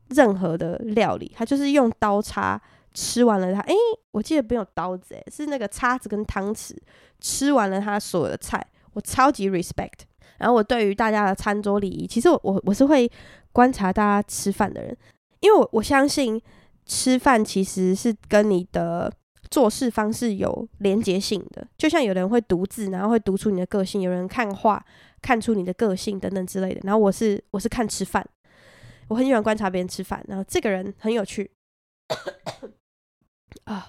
任何的料理，他就是用刀叉吃完了他。诶，我记得没有刀子，诶，是那个叉子跟汤匙吃完了他所有的菜。我超级 respect，然后我对于大家的餐桌礼仪，其实我我我是会观察大家吃饭的人，因为我我相信吃饭其实是跟你的做事方式有连结性的，就像有人会读字，然后会读出你的个性，有人看画看出你的个性等等之类的，然后我是我是看吃饭，我很喜欢观察别人吃饭，然后这个人很有趣啊，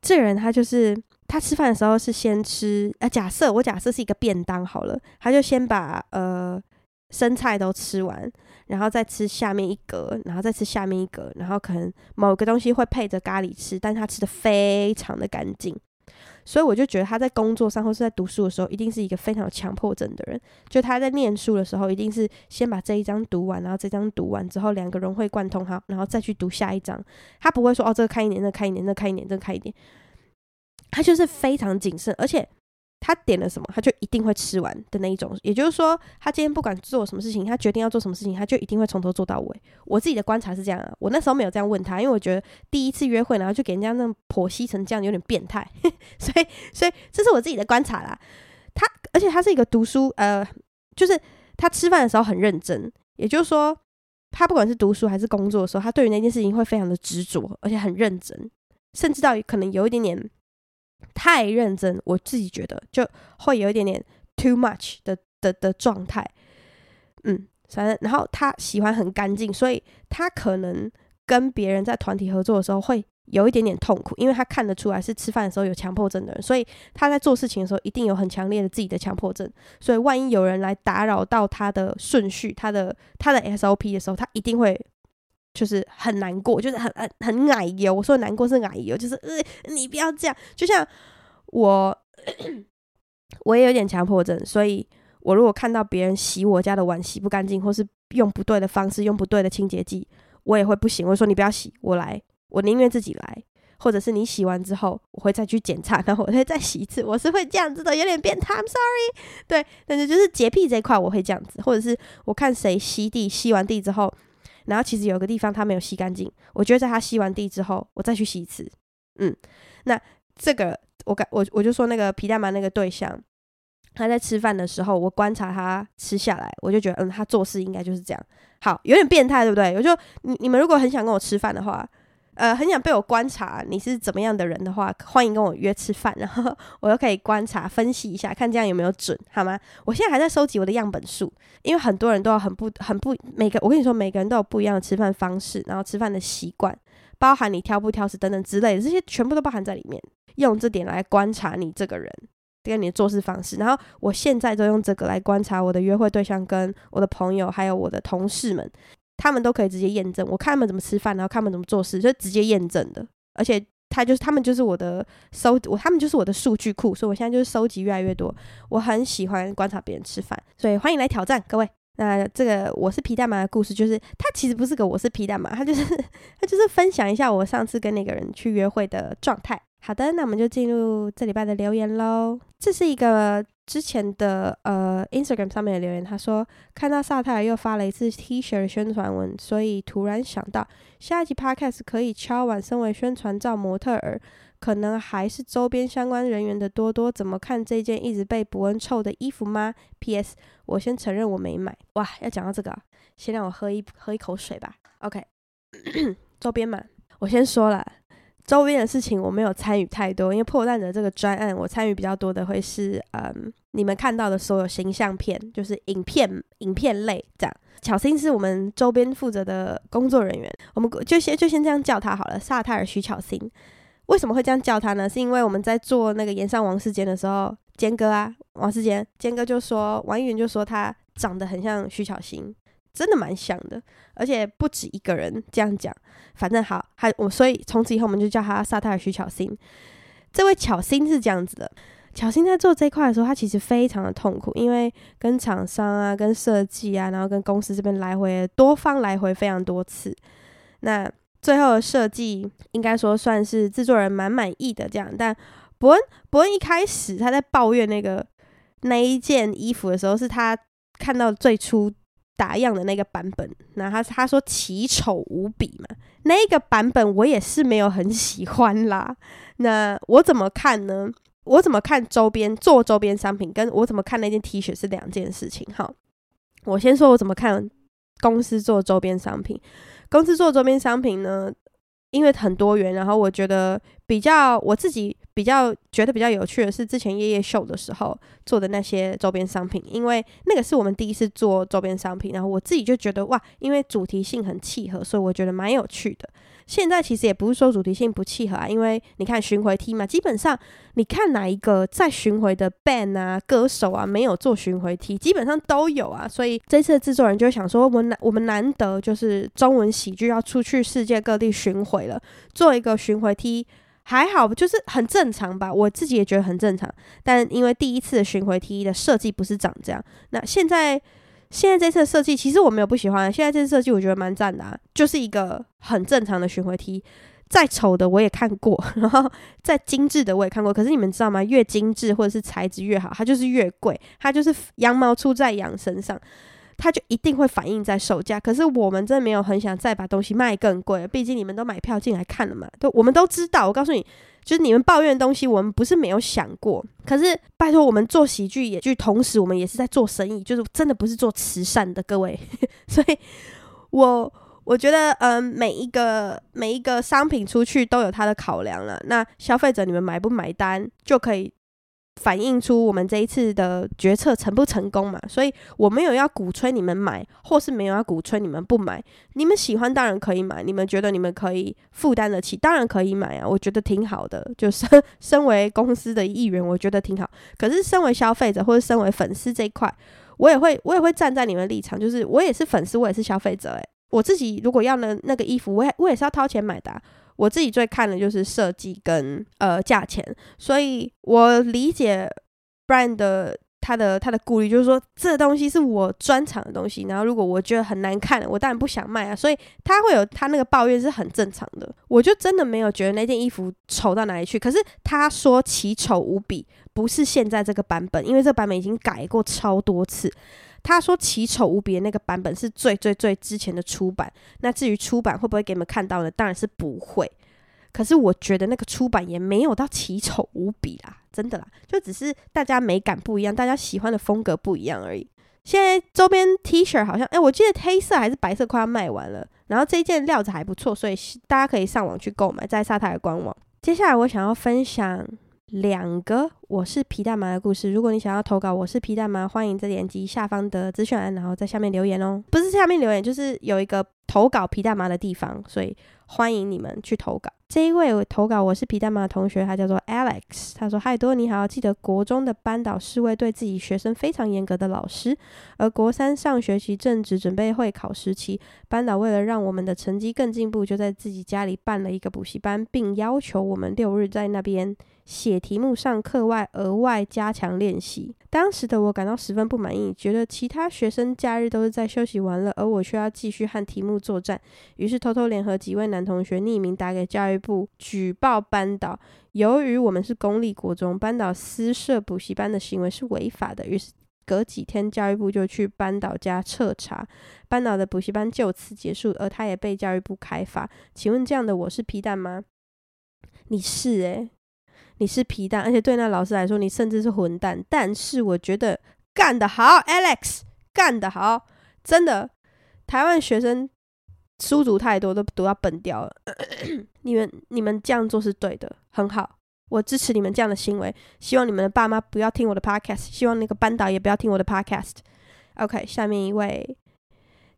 这个人他就是。他吃饭的时候是先吃，啊，假设我假设是一个便当好了，他就先把呃生菜都吃完，然后再吃下面一格，然后再吃下面一格，然后可能某个东西会配着咖喱吃，但他吃的非常的干净，所以我就觉得他在工作上或是在读书的时候，一定是一个非常有强迫症的人。就他在念书的时候，一定是先把这一章读完，然后这章读完之后，两个融会贯通好，然后再去读下一章。他不会说哦，这个看一年，那个看一年，那个看一年，这个看一年。他就是非常谨慎，而且他点了什么，他就一定会吃完的那一种。也就是说，他今天不管做什么事情，他决定要做什么事情，他就一定会从头做到尾。我自己的观察是这样啊，我那时候没有这样问他，因为我觉得第一次约会，然后就给人家那种剖析成这样，有点变态。所以，所以这是我自己的观察啦。他，而且他是一个读书，呃，就是他吃饭的时候很认真，也就是说。他不管是读书还是工作的时候，他对于那件事情会非常的执着，而且很认真，甚至到可能有一点点太认真，我自己觉得就会有一点点 too much 的的的状态。嗯，反正然后他喜欢很干净，所以他可能跟别人在团体合作的时候会。有一点点痛苦，因为他看得出来是吃饭的时候有强迫症的人，所以他在做事情的时候一定有很强烈的自己的强迫症。所以万一有人来打扰到他的顺序、他的他的 SOP 的时候，他一定会就是很难过，就是很很很奶油。我说难过是奶油，就是呃，你不要这样。就像我，我也有点强迫症，所以我如果看到别人洗我家的碗洗不干净，或是用不对的方式、用不对的清洁剂，我也会不行。我说你不要洗，我来。我宁愿自己来，或者是你洗完之后，我会再去检查，然后我会再洗一次。我是会这样子的，有点变态，I'm sorry。对，但是就是洁癖这一块，我会这样子。或者是我看谁吸地，吸完地之后，然后其实有个地方它没有吸干净，我觉得在它吸完地之后，我再去吸一次。嗯，那这个我感我我就说那个皮蛋嘛，那个对象，他在吃饭的时候，我观察他吃下来，我就觉得嗯，他做事应该就是这样。好，有点变态，对不对？我就你你们如果很想跟我吃饭的话。呃，很想被我观察你是怎么样的人的话，欢迎跟我约吃饭，然后我又可以观察分析一下，看这样有没有准，好吗？我现在还在收集我的样本数，因为很多人都有很不很不每个，我跟你说，每个人都有不一样的吃饭方式，然后吃饭的习惯，包含你挑不挑食等等之类的，这些全部都包含在里面。用这点来观察你这个人跟你的做事方式，然后我现在都用这个来观察我的约会对象、跟我的朋友还有我的同事们。他们都可以直接验证，我看他们怎么吃饭，然后看他们怎么做事，就直接验证的。而且他就是他们就是我的收我他们就是我的数据库，所以我现在就是收集越来越多。我很喜欢观察别人吃饭，所以欢迎来挑战各位。那这个我是皮蛋嘛的故事，就是他其实不是个我是皮蛋嘛，他就是 他就是分享一下我上次跟那个人去约会的状态。好的，那我们就进入这礼拜的留言喽。这是一个之前的呃 Instagram 上面的留言，他说看到萨泰尔又发了一次 T 恤的宣传文，所以突然想到下一集 Podcast 可以敲碗，身为宣传照模特儿，可能还是周边相关人员的多多，怎么看这件一直被伯恩臭的衣服吗？P.S. 我先承认我没买。哇，要讲到这个，先让我喝一喝一口水吧。OK，周边嘛，我先说了。周边的事情我没有参与太多，因为破烂的这个专案，我参与比较多的会是嗯，你们看到的所有形象片，就是影片、影片类这样。巧心是我们周边负责的工作人员，我们就先就先这样叫他好了，萨泰尔徐巧心。为什么会这样叫他呢？是因为我们在做那个炎上王世坚的时候，坚哥啊，王世坚，坚哥就说，王一云就说他长得很像徐巧心。真的蛮像的，而且不止一个人这样讲。反正好，还我所以从此以后我们就叫他萨泰尔徐巧心。这位巧心是这样子的，巧心在做这一块的时候，他其实非常的痛苦，因为跟厂商啊、跟设计啊，然后跟公司这边来回多方来回非常多次。那最后的设计应该说算是制作人蛮满意的这样，但伯恩伯恩一开始他在抱怨那个那一件衣服的时候，是他看到最初。打样的那个版本，那他他说奇丑无比嘛，那个版本我也是没有很喜欢啦。那我怎么看呢？我怎么看周边做周边商品，跟我怎么看那件 T 恤是两件事情。好，我先说我怎么看公司做周边商品。公司做周边商品呢，因为很多元，然后我觉得比较我自己。比较觉得比较有趣的是，之前夜夜秀的时候做的那些周边商品，因为那个是我们第一次做周边商品，然后我自己就觉得哇，因为主题性很契合，所以我觉得蛮有趣的。现在其实也不是说主题性不契合啊，因为你看巡回 T 嘛，基本上你看哪一个在巡回的 band 啊、歌手啊没有做巡回 T，基本上都有啊。所以这次的制作人就想说，我们难我们难得就是中文喜剧要出去世界各地巡回了，做一个巡回 T。还好，就是很正常吧。我自己也觉得很正常。但因为第一次的巡回 T 的设计不是长这样，那现在现在这次的设计其实我没有不喜欢。现在这次设计我觉得蛮赞的啊，就是一个很正常的巡回 T。再丑的我也看过，然后再精致的我也看过。可是你们知道吗？越精致或者是材质越好，它就是越贵，它就是羊毛出在羊身上。它就一定会反映在售价，可是我们真的没有很想再把东西卖更贵，毕竟你们都买票进来看了嘛，都我们都知道。我告诉你，就是你们抱怨的东西，我们不是没有想过。可是拜托，我们做喜剧也剧，同时我们也是在做生意，就是真的不是做慈善的，各位。所以我我觉得，嗯、每一个每一个商品出去都有它的考量了。那消费者你们买不买单就可以。反映出我们这一次的决策成不成功嘛？所以我没有要鼓吹你们买，或是没有要鼓吹你们不买。你们喜欢当然可以买，你们觉得你们可以负担得起，当然可以买啊。我觉得挺好的，就身 身为公司的一员，我觉得挺好。可是身为消费者或者身为粉丝这一块，我也会我也会站在你们立场，就是我也是粉丝，我也是消费者。诶，我自己如果要那那个衣服，我也我也是要掏钱买的啊。我自己最看的就是设计跟呃价钱，所以我理解 Brian 的他的他的顾虑，就是说这东西是我专场的东西，然后如果我觉得很难看，我当然不想卖啊，所以他会有他那个抱怨是很正常的。我就真的没有觉得那件衣服丑到哪里去，可是他说奇丑无比，不是现在这个版本，因为这个版本已经改过超多次。他说奇丑无比的那个版本是最最最之前的出版，那至于出版会不会给你们看到呢？当然是不会。可是我觉得那个出版也没有到奇丑无比啦，真的啦，就只是大家美感不一样，大家喜欢的风格不一样而已。现在周边 T 恤好像，哎，我记得黑色还是白色快要卖完了，然后这一件料子还不错，所以大家可以上网去购买，在沙泰的官网。接下来我想要分享。两个我是皮蛋妈的故事。如果你想要投稿，我是皮蛋妈，欢迎在点击下方的资讯栏，然后在下面留言哦。不是下面留言，就是有一个投稿皮蛋麻的地方，所以欢迎你们去投稿。这一位投稿我是皮蛋麻的同学，他叫做 Alex。他说：“嗨多，你好，记得国中的班导是位对自己学生非常严格的老师，而国三上学期正值准备会考时期，班导为了让我们的成绩更进步，就在自己家里办了一个补习班，并要求我们六日在那边。”写题目上课外额外加强练习，当时的我感到十分不满意，觉得其他学生假日都是在休息完了，而我却要继续和题目作战。于是偷偷联合几位男同学匿名打给教育部举报班导。由于我们是公立国中，班导私设补习班的行为是违法的。于是隔几天教育部就去班导家彻查，班导的补习班就此结束，而他也被教育部开罚。请问这样的我是皮蛋吗？你是诶、你是皮蛋，而且对那老师来说，你甚至是混蛋。但是我觉得干得好，Alex，干得好，真的。台湾学生书读太多，都读到笨掉了。你们你们这样做是对的，很好，我支持你们这样的行为。希望你们的爸妈不要听我的 podcast，希望那个班导也不要听我的 podcast。OK，下面一位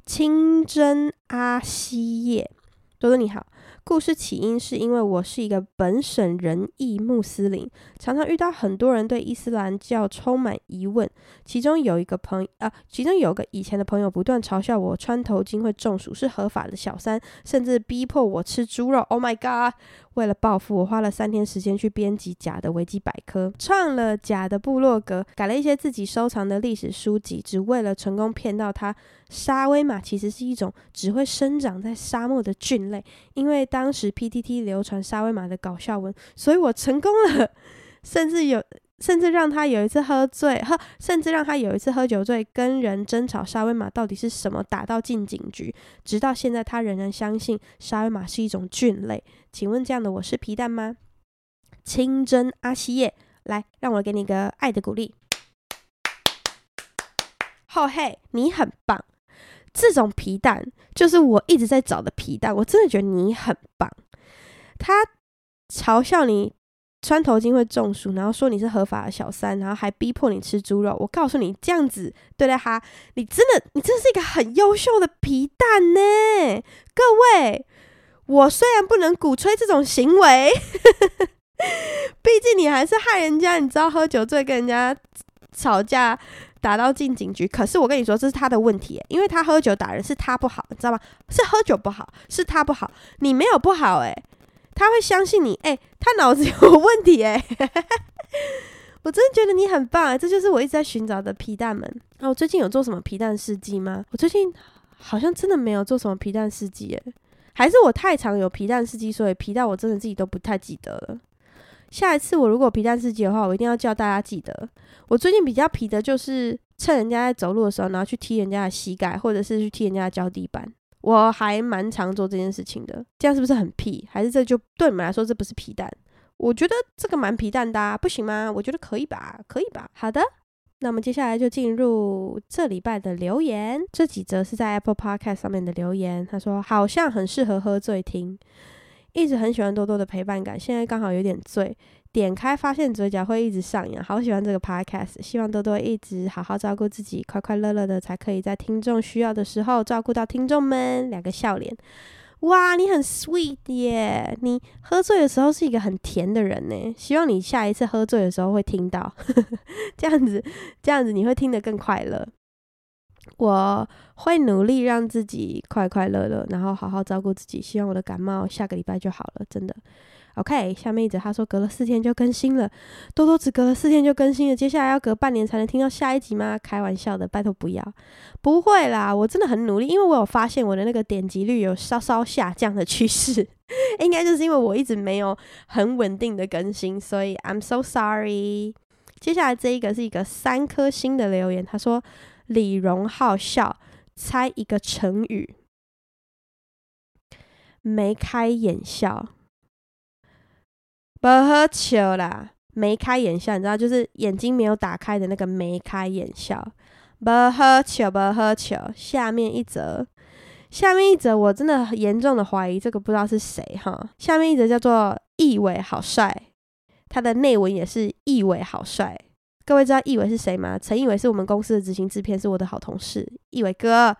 清真阿西叶，多多你好。故事起因是因为我是一个本省人裔穆斯林，常常遇到很多人对伊斯兰教充满疑问。其中有一个朋友啊，其中有个以前的朋友不断嘲笑我穿头巾会中暑，是合法的小三，甚至逼迫我吃猪肉。Oh my god！为了报复，我花了三天时间去编辑假的维基百科，创了假的部落格，改了一些自己收藏的历史书籍，只为了成功骗到他。沙威玛其实是一种只会生长在沙漠的菌类，因为当时 PTT 流传沙威玛的搞笑文，所以我成功了，甚至有，甚至让他有一次喝醉，喝，甚至让他有一次喝酒醉，跟人争吵沙威玛到底是什么，打到进警局，直到现在他仍然相信沙威玛是一种菌类。请问这样的我是皮蛋吗？清真阿西叶，来，让我给你个爱的鼓励。后嘿，你很棒。这种皮蛋就是我一直在找的皮蛋，我真的觉得你很棒。他嘲笑你穿头巾会中暑，然后说你是合法的小三，然后还逼迫你吃猪肉。我告诉你，这样子对待他，你真的，你真的是一个很优秀的皮蛋呢。各位，我虽然不能鼓吹这种行为，毕竟你还是害人家，你知道喝酒醉跟人家吵架。打到进警局，可是我跟你说，这是他的问题，因为他喝酒打人是他不好，你知道吗？是喝酒不好，是他不好，你没有不好，诶，他会相信你，诶，他脑子有问题，诶，我真的觉得你很棒，这就是我一直在寻找的皮蛋们。哦，我最近有做什么皮蛋事迹吗？我最近好像真的没有做什么皮蛋事迹，诶，还是我太常有皮蛋事迹，所以皮蛋我真的自己都不太记得了。下一次我如果皮蛋事迹的话，我一定要叫大家记得。我最近比较皮的就是趁人家在走路的时候，然后去踢人家的膝盖，或者是去踢人家的脚底板。我还蛮常做这件事情的。这样是不是很屁？还是这就对你们来说这不是皮蛋？我觉得这个蛮皮蛋的啊，不行吗？我觉得可以吧，可以吧。好的，那么接下来就进入这礼拜的留言，这几则是在 Apple Podcast 上面的留言。他说好像很适合喝醉听，一直很喜欢多多的陪伴感，现在刚好有点醉，点开发现嘴角会一直上扬，好喜欢这个 Podcast，希望多多一直好好照顾自己，快快乐乐的，才可以在听众需要的时候照顾到听众们。两个笑脸。哇，你很 sweet 耶！你喝醉的时候是一个很甜的人呢。希望你下一次喝醉的时候会听到，这样子，这样子你会听得更快乐。我会努力让自己快快乐乐，然后好好照顾自己。希望我的感冒下个礼拜就好了，真的。OK，下面一则他说隔了四天就更新了，多多只隔了四天就更新了，接下来要隔半年才能听到下一集吗？开玩笑的，拜托不要，不会啦，我真的很努力，因为我有发现我的那个点击率有稍稍下降的趋势，应该就是因为我一直没有很稳定的更新，所以 I'm so sorry。接下来这一个是一个三颗星的留言，他说李荣浩笑，猜一个成语，眉开眼笑。不喝酒啦，眉开眼笑，你知道，就是眼睛没有打开的那个眉开眼笑。不喝酒，不喝酒。下面一则，下面一则，我真的严重的怀疑这个不知道是谁哈。下面一则叫做易伟好帅，他的内文也是易伟好帅。各位知道易伟是谁吗？陈易伟是我们公司的执行制片，是我的好同事。易伟哥，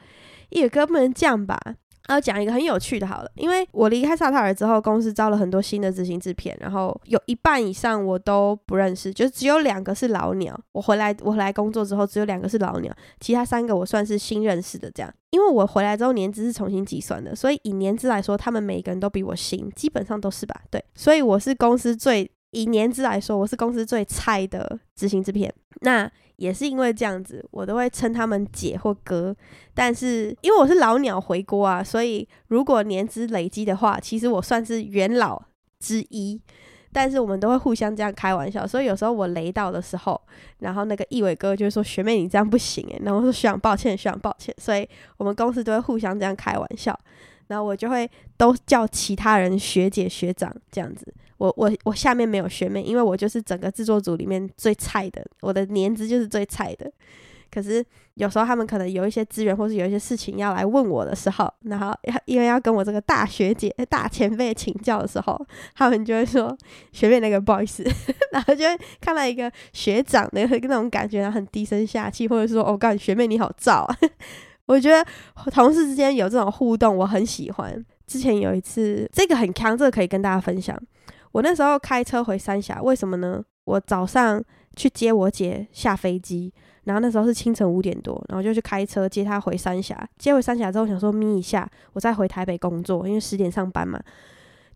易伟哥不能这样吧？要讲一个很有趣的，好了，因为我离开萨塔尔之后，公司招了很多新的执行制片，然后有一半以上我都不认识，就只有两个是老鸟。我回来，我回来工作之后，只有两个是老鸟，其他三个我算是新认识的。这样，因为我回来之后年资是重新计算的，所以以年资来说，他们每个人都比我新，基本上都是吧？对，所以我是公司最以年资来说，我是公司最菜的执行制片。那也是因为这样子，我都会称他们姐或哥。但是因为我是老鸟回锅啊，所以如果年资累积的话，其实我算是元老之一。但是我们都会互相这样开玩笑，所以有时候我雷到的时候，然后那个易伟哥就会说：“学妹，你这样不行诶。”然后我说：“学长，抱歉，学长，抱歉。”所以我们公司都会互相这样开玩笑。然后我就会都叫其他人学姐学长这样子。我我我下面没有学妹，因为我就是整个制作组里面最菜的，我的年资就是最菜的。可是有时候他们可能有一些资源，或是有一些事情要来问我的时候，然后要因为要跟我这个大学姐、大前辈请教的时候，他们就会说学妹那个不好意思，然后就会看到一个学长的那种感觉，然后很低声下气，或者说我告诉你学妹你好燥。我觉得同事之间有这种互动，我很喜欢。之前有一次，这个很强，这个可以跟大家分享。我那时候开车回三峡，为什么呢？我早上去接我姐下飞机，然后那时候是清晨五点多，然后就去开车接她回三峡。接回三峡之后，想说眯一下，我再回台北工作，因为十点上班嘛。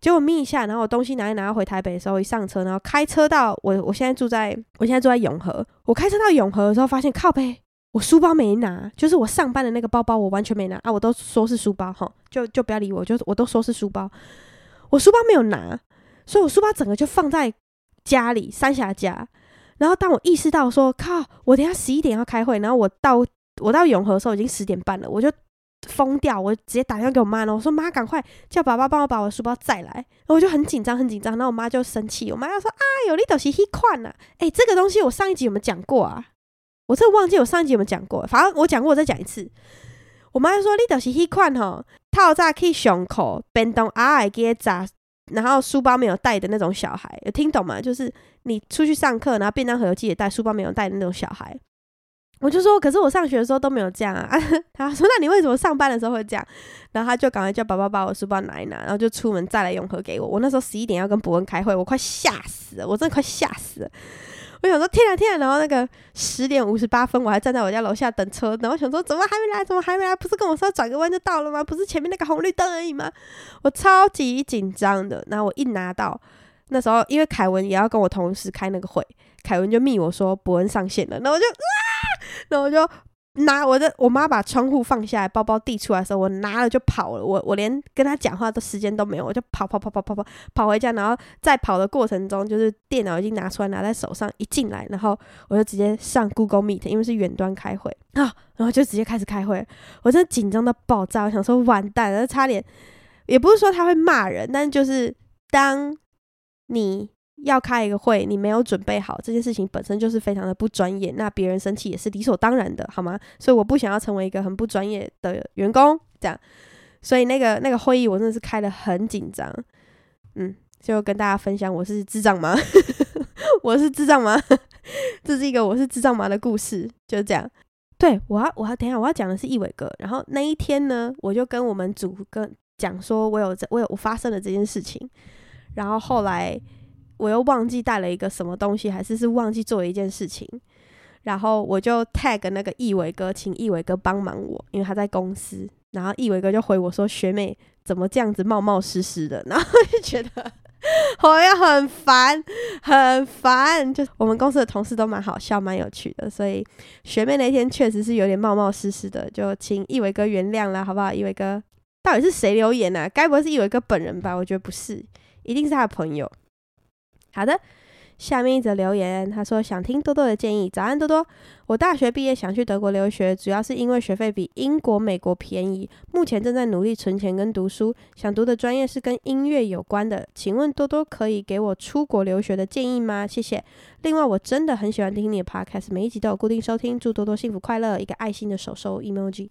结果眯一下，然后我东西拿一拿回台北的时候，一上车，然后开车到我我现在住在我现在住在永和，我开车到永和的时候，发现靠背。我书包没拿，就是我上班的那个包包，我完全没拿啊！我都说是书包哈，就就不要理我，就我都说是书包，我书包没有拿，所以我书包整个就放在家里三峡家。然后当我意识到说靠，我等下十一点要开会，然后我到我到永和的时候已经十点半了，我就疯掉，我直接打电话给我妈了，我说妈，赶快叫爸爸帮我把我的书包载来。然后我就很紧张，很紧张，然后我妈就生气，我妈就说啊，有你都是一款呐，哎，这个东西我上一集有没有讲过啊？我真的忘记我上一集有没有讲过，反正我讲过，我再讲一次。我妈就说：“你就是迄款吼，透早去上课，便当阿爱给砸，然后书包没有带的那种小孩，有听懂吗？就是你出去上课，然后便当盒有记得带，书包没有带的那种小孩。”我就说：“可是我上学的时候都没有这样啊。”他说：“那你为什么上班的时候会这样？”然后他就赶快叫爸爸把我书包拿一拿，然后就出门再来永和给我。我那时候十一点要跟博文开会，我快吓死了，我真的快吓死了。我想说天啊天啊，然后那个十点五十八分，我还站在我家楼下等车，然后想说怎么还没来？怎么还没来？不是跟我说转个弯就到了吗？不是前面那个红绿灯而已吗？我超级紧张的。然后我一拿到，那时候因为凯文也要跟我同时开那个会，凯文就密我说博恩上线了，然后我就啊，然后我就。拿我的，我妈把窗户放下来，包包递出来的时候，我拿了就跑了。我我连跟她讲话的时间都没有，我就跑跑跑跑跑跑跑回家，然后在跑的过程中，就是电脑已经拿出来拿在手上，一进来，然后我就直接上 Google Meet，因为是远端开会啊，然后就直接开始开会。我真的紧张到爆炸，我想说完蛋了，差点也不是说他会骂人，但就是当你要开一个会，你没有准备好，这件事情本身就是非常的不专业，那别人生气也是理所当然的，好吗？所以我不想要成为一个很不专业的员工，这样。所以那个那个会议我真的是开得很紧张，嗯，就跟大家分享我是智障吗？我是智障吗？这是一个我是智障吗的故事，就是这样。对，我要我要等一下我要讲的是一伟哥，然后那一天呢，我就跟我们组跟讲说我有这我有我发生了这件事情，然后后来我又忘记带了一个什么东西，还是是忘记做一件事情，然后我就 tag 那个一伟哥，请一伟哥帮忙我，因为他在公司。然后一伟哥就回我说：“学妹怎么这样子冒冒失失的？” 然后就觉得我也很烦，很烦。就我们公司的同事都蛮好笑，蛮有趣的。所以学妹那天确实是有点冒冒失失的，就请一伟哥原谅了，好不好？一伟哥到底是谁留言呢、啊？该不会是一伟哥本人吧？我觉得不是，一定是他的朋友。好的。下面一则留言，他说想听多多的建议。早安，多多。我大学毕业想去德国留学，主要是因为学费比英国、美国便宜。目前正在努力存钱跟读书，想读的专业是跟音乐有关的。请问多多可以给我出国留学的建议吗？谢谢。另外，我真的很喜欢听你的 podcast，每一集都有固定收听。祝多多幸福快乐，一个爱心的手手 emoji。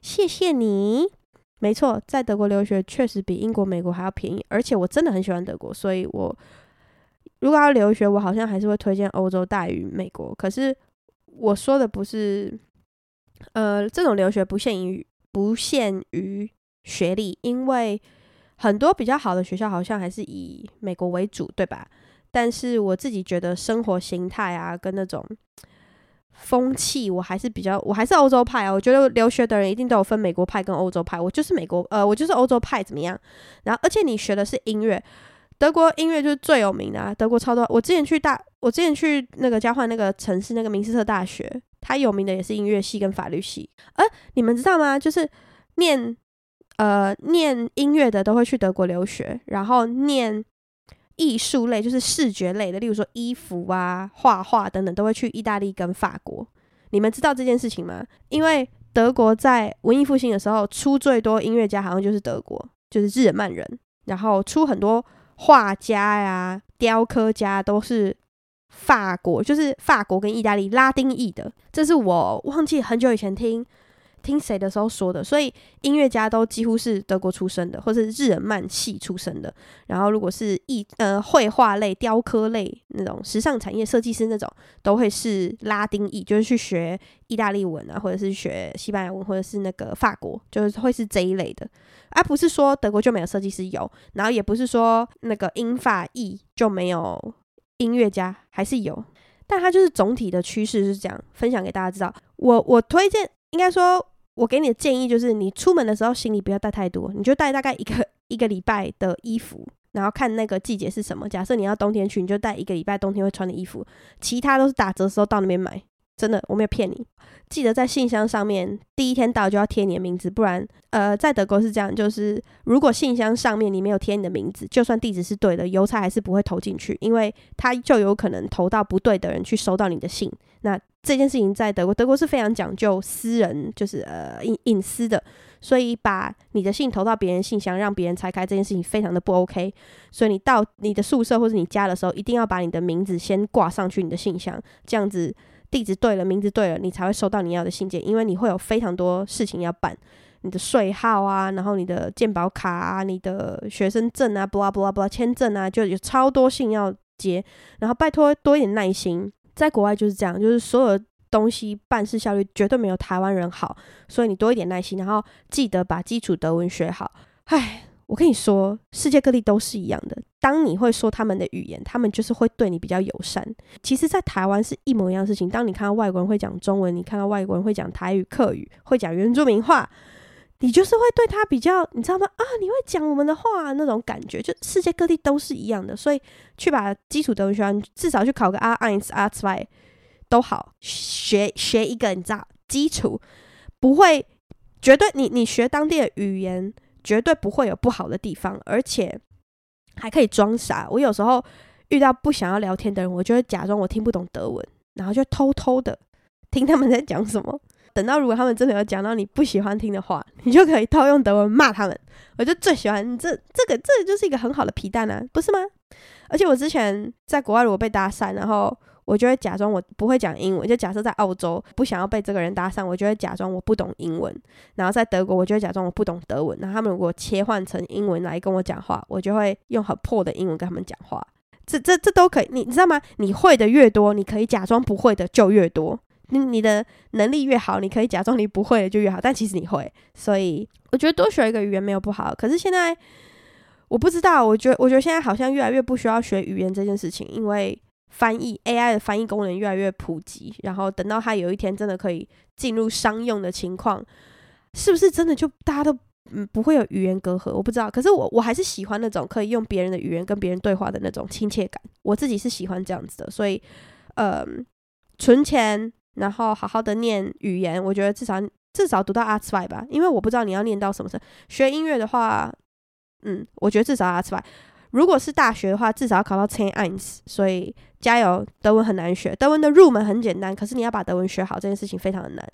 谢谢你。没错，在德国留学确实比英国、美国还要便宜，而且我真的很喜欢德国，所以我。如果要留学，我好像还是会推荐欧洲大于美国。可是我说的不是，呃，这种留学不限于不限于学历，因为很多比较好的学校好像还是以美国为主，对吧？但是我自己觉得生活形态啊，跟那种风气，我还是比较，我还是欧洲派啊。我觉得留学的人一定都有分美国派跟欧洲派，我就是美国，呃，我就是欧洲派，怎么样？然后，而且你学的是音乐。德国音乐就是最有名的啊，德国超多。我之前去大，我之前去那个交换那个城市，那个明斯特大学，它有名的也是音乐系跟法律系。呃，你们知道吗？就是念呃念音乐的都会去德国留学，然后念艺术类，就是视觉类的，例如说衣服啊、画画等等，都会去意大利跟法国。你们知道这件事情吗？因为德国在文艺复兴的时候出最多音乐家，好像就是德国，就是日耳曼人，然后出很多。画家呀，雕刻家都是法国，就是法国跟意大利拉丁裔的。这是我忘记很久以前听听谁的时候说的。所以音乐家都几乎是德国出生的，或是日耳曼系出生的。然后如果是艺呃绘画类、雕刻类那种时尚产业设计师那种，都会是拉丁裔，就是去学意大利文啊，或者是学西班牙文，或者是那个法国，就是会是这一类的。而、不是说德国就没有设计师有，然后也不是说那个英法意就没有音乐家，还是有，但它就是总体的趋势是这样，分享给大家知道。我我推荐，应该说，我给你的建议就是，你出门的时候行李不要带太多，你就带大概一个一个礼拜的衣服，然后看那个季节是什么。假设你要冬天去，你就带一个礼拜冬天会穿的衣服，其他都是打折时候到那边买。真的，我没有骗你。记得在信箱上面第一天到就要贴你的名字，不然，呃，在德国是这样，就是如果信箱上面你没有贴你的名字，就算地址是对的，邮差还是不会投进去，因为他就有可能投到不对的人去收到你的信。那这件事情在德国，德国是非常讲究私人，就是呃隐隐私的，所以把你的信投到别人信箱，让别人拆开这件事情非常的不 OK。所以你到你的宿舍或者你家的时候，一定要把你的名字先挂上去你的信箱，这样子。地址对了，名字对了，你才会收到你要的信件。因为你会有非常多事情要办，你的税号啊，然后你的健保卡啊，你的学生证啊，不啦不啦不啦，签证啊，就有超多信要接。然后拜托多一点耐心，在国外就是这样，就是所有东西办事效率绝对没有台湾人好，所以你多一点耐心，然后记得把基础德文学好。唉。我跟你说，世界各地都是一样的。当你会说他们的语言，他们就是会对你比较友善。其实，在台湾是一模一样的事情。当你看到外国人会讲中文，你看到外国人会讲台语、客语，会讲原住民话，你就是会对他比较，你知道吗？啊，你会讲我们的话，那种感觉，就世界各地都是一样的。所以，去把基础德文学完，至少去考个 A1、A2 都好，学学一个，你知道，基础不会绝对。你你学当地的语言。绝对不会有不好的地方，而且还可以装傻。我有时候遇到不想要聊天的人，我就会假装我听不懂德文，然后就偷偷的听他们在讲什么。等到如果他们真的有讲到你不喜欢听的话，你就可以套用德文骂他们。我就最喜欢这这个，这就是一个很好的皮蛋啊，不是吗？而且我之前在国外如果被搭讪，然后我就会假装我不会讲英文，就假设在澳洲不想要被这个人搭讪，我就会假装我不懂英文。然后在德国，我就会假装我不懂德文。然后他们如果切换成英文来跟我讲话，我就会用很破的英文跟他们讲话。这这这都可以，你你知道吗？你会的越多，你可以假装不会的就越多。你你的能力越好，你可以假装你不会的就越好。但其实你会，所以我觉得多学一个语言没有不好。可是现在我不知道，我觉得我觉得现在好像越来越不需要学语言这件事情，因为翻译 AI 的翻译功能越来越普及。然后等到它有一天真的可以进入商用的情况，是不是真的就大家都？嗯，不会有语言隔阂，我不知道。可是我我还是喜欢那种可以用别人的语言跟别人对话的那种亲切感。我自己是喜欢这样子的，所以，呃，存钱，然后好好的念语言，我觉得至少至少读到 R2 吧。因为我不知道你要念到什么时候。学音乐的话，嗯，我觉得至少 R2。如果是大学的话，至少要考到 ten i n s。所以加油，德文很难学，德文的入门很简单，可是你要把德文学好这件事情非常的难。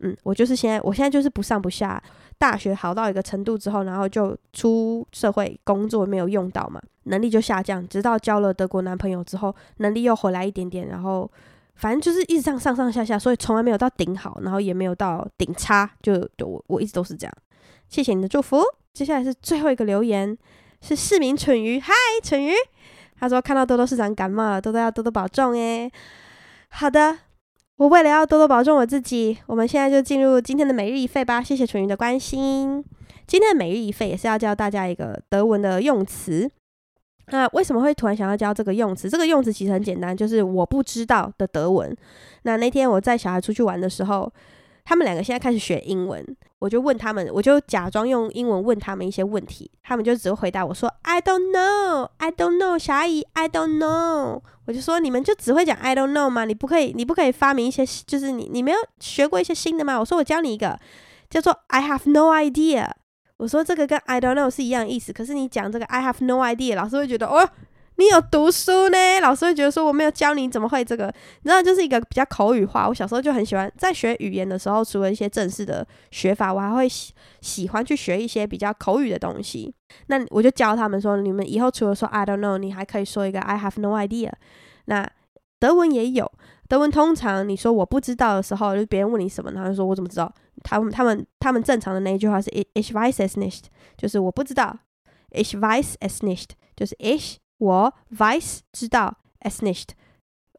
嗯，我就是现在，我现在就是不上不下。大学好到一个程度之后，然后就出社会工作没有用到嘛，能力就下降。直到交了德国男朋友之后，能力又回来一点点，然后反正就是一直上上上下下，所以从来没有到顶好，然后也没有到顶差，就我我一直都是这样。谢谢你的祝福。接下来是最后一个留言，是市民蠢鱼，嗨，蠢鱼，他说看到多多市长感冒了，多多要多多保重诶。好的。我为了要多多保重我自己，我们现在就进入今天的每日一废吧。谢谢蠢鱼的关心。今天的每日一废也是要教大家一个德文的用词。那为什么会突然想要教这个用词？这个用词其实很简单，就是我不知道的德文。那那天我带小孩出去玩的时候，他们两个现在开始学英文，我就问他们，我就假装用英文问他们一些问题，他们就只会回答我说 “I don't know, I don't know”，小阿姨 “I don't know”。我就说，你们就只会讲 I don't know 吗？你不可以，你不可以发明一些，就是你你没有学过一些新的吗？我说我教你一个，叫做 I have no idea。我说这个跟 I don't know 是一样的意思，可是你讲这个 I have no idea，老师会觉得哦。你有读书呢，老师会觉得说我没有教你怎么会这个，你知道就是一个比较口语化。我小时候就很喜欢在学语言的时候，除了一些正式的学法，我还会喜喜欢去学一些比较口语的东西。那我就教他们说，你们以后除了说 I don't know，你还可以说一个 I have no idea。那德文也有，德文通常你说我不知道的时候，就别人问你什么，然后就说我怎么知道？他们他们他们正常的那一句话是 Ich weiß es nicht，就是我不知道。Ich weiß es nicht，就是 Ich。我 vice 知道 es nicht，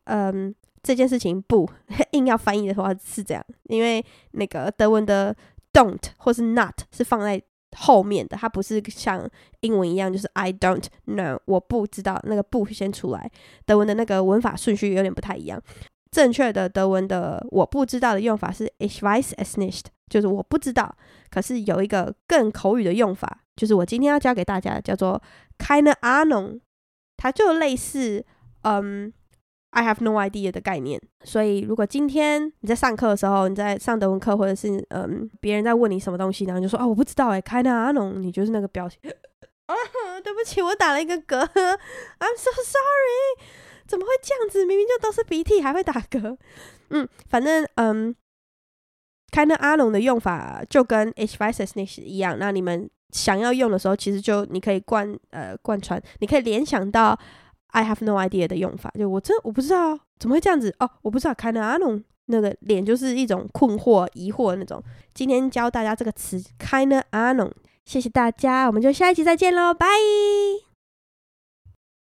嗯，这件事情不硬要翻译的话是这样，因为那个德文的 don't 或是 not 是放在后面的，它不是像英文一样就是 I don't know，我不知道那个不先出来，德文的那个文法顺序有点不太一样。正确的德文的我不知道的用法是 Ich weiß es nicht，就是我不知道。可是有一个更口语的用法，就是我今天要教给大家，叫做 keine Ahnung。它就类似，嗯，I have no idea 的概念。所以，如果今天你在上课的时候，你在上德文课，或者是嗯，别人在问你什么东西，然后你就说啊，我不知道哎，keine Ahnung，你就是那个表情。啊，对不起，我打了一个嗝，I'm so sorry，怎么会这样子？明明就都是鼻涕，还会打嗝。嗯，反正嗯，keine Ahnung 的用法就跟 Ich weiß es nicht 一样。那你们。想要用的时候，其实就你可以贯呃贯穿，你可以联想到 I have no idea 的用法，就我真我不知道怎么会这样子哦，我不知道 Kinda 阿龙那个脸就是一种困惑疑惑那种。今天教大家这个词，Kinda 阿龙谢谢大家，我们就下一期再见喽，拜。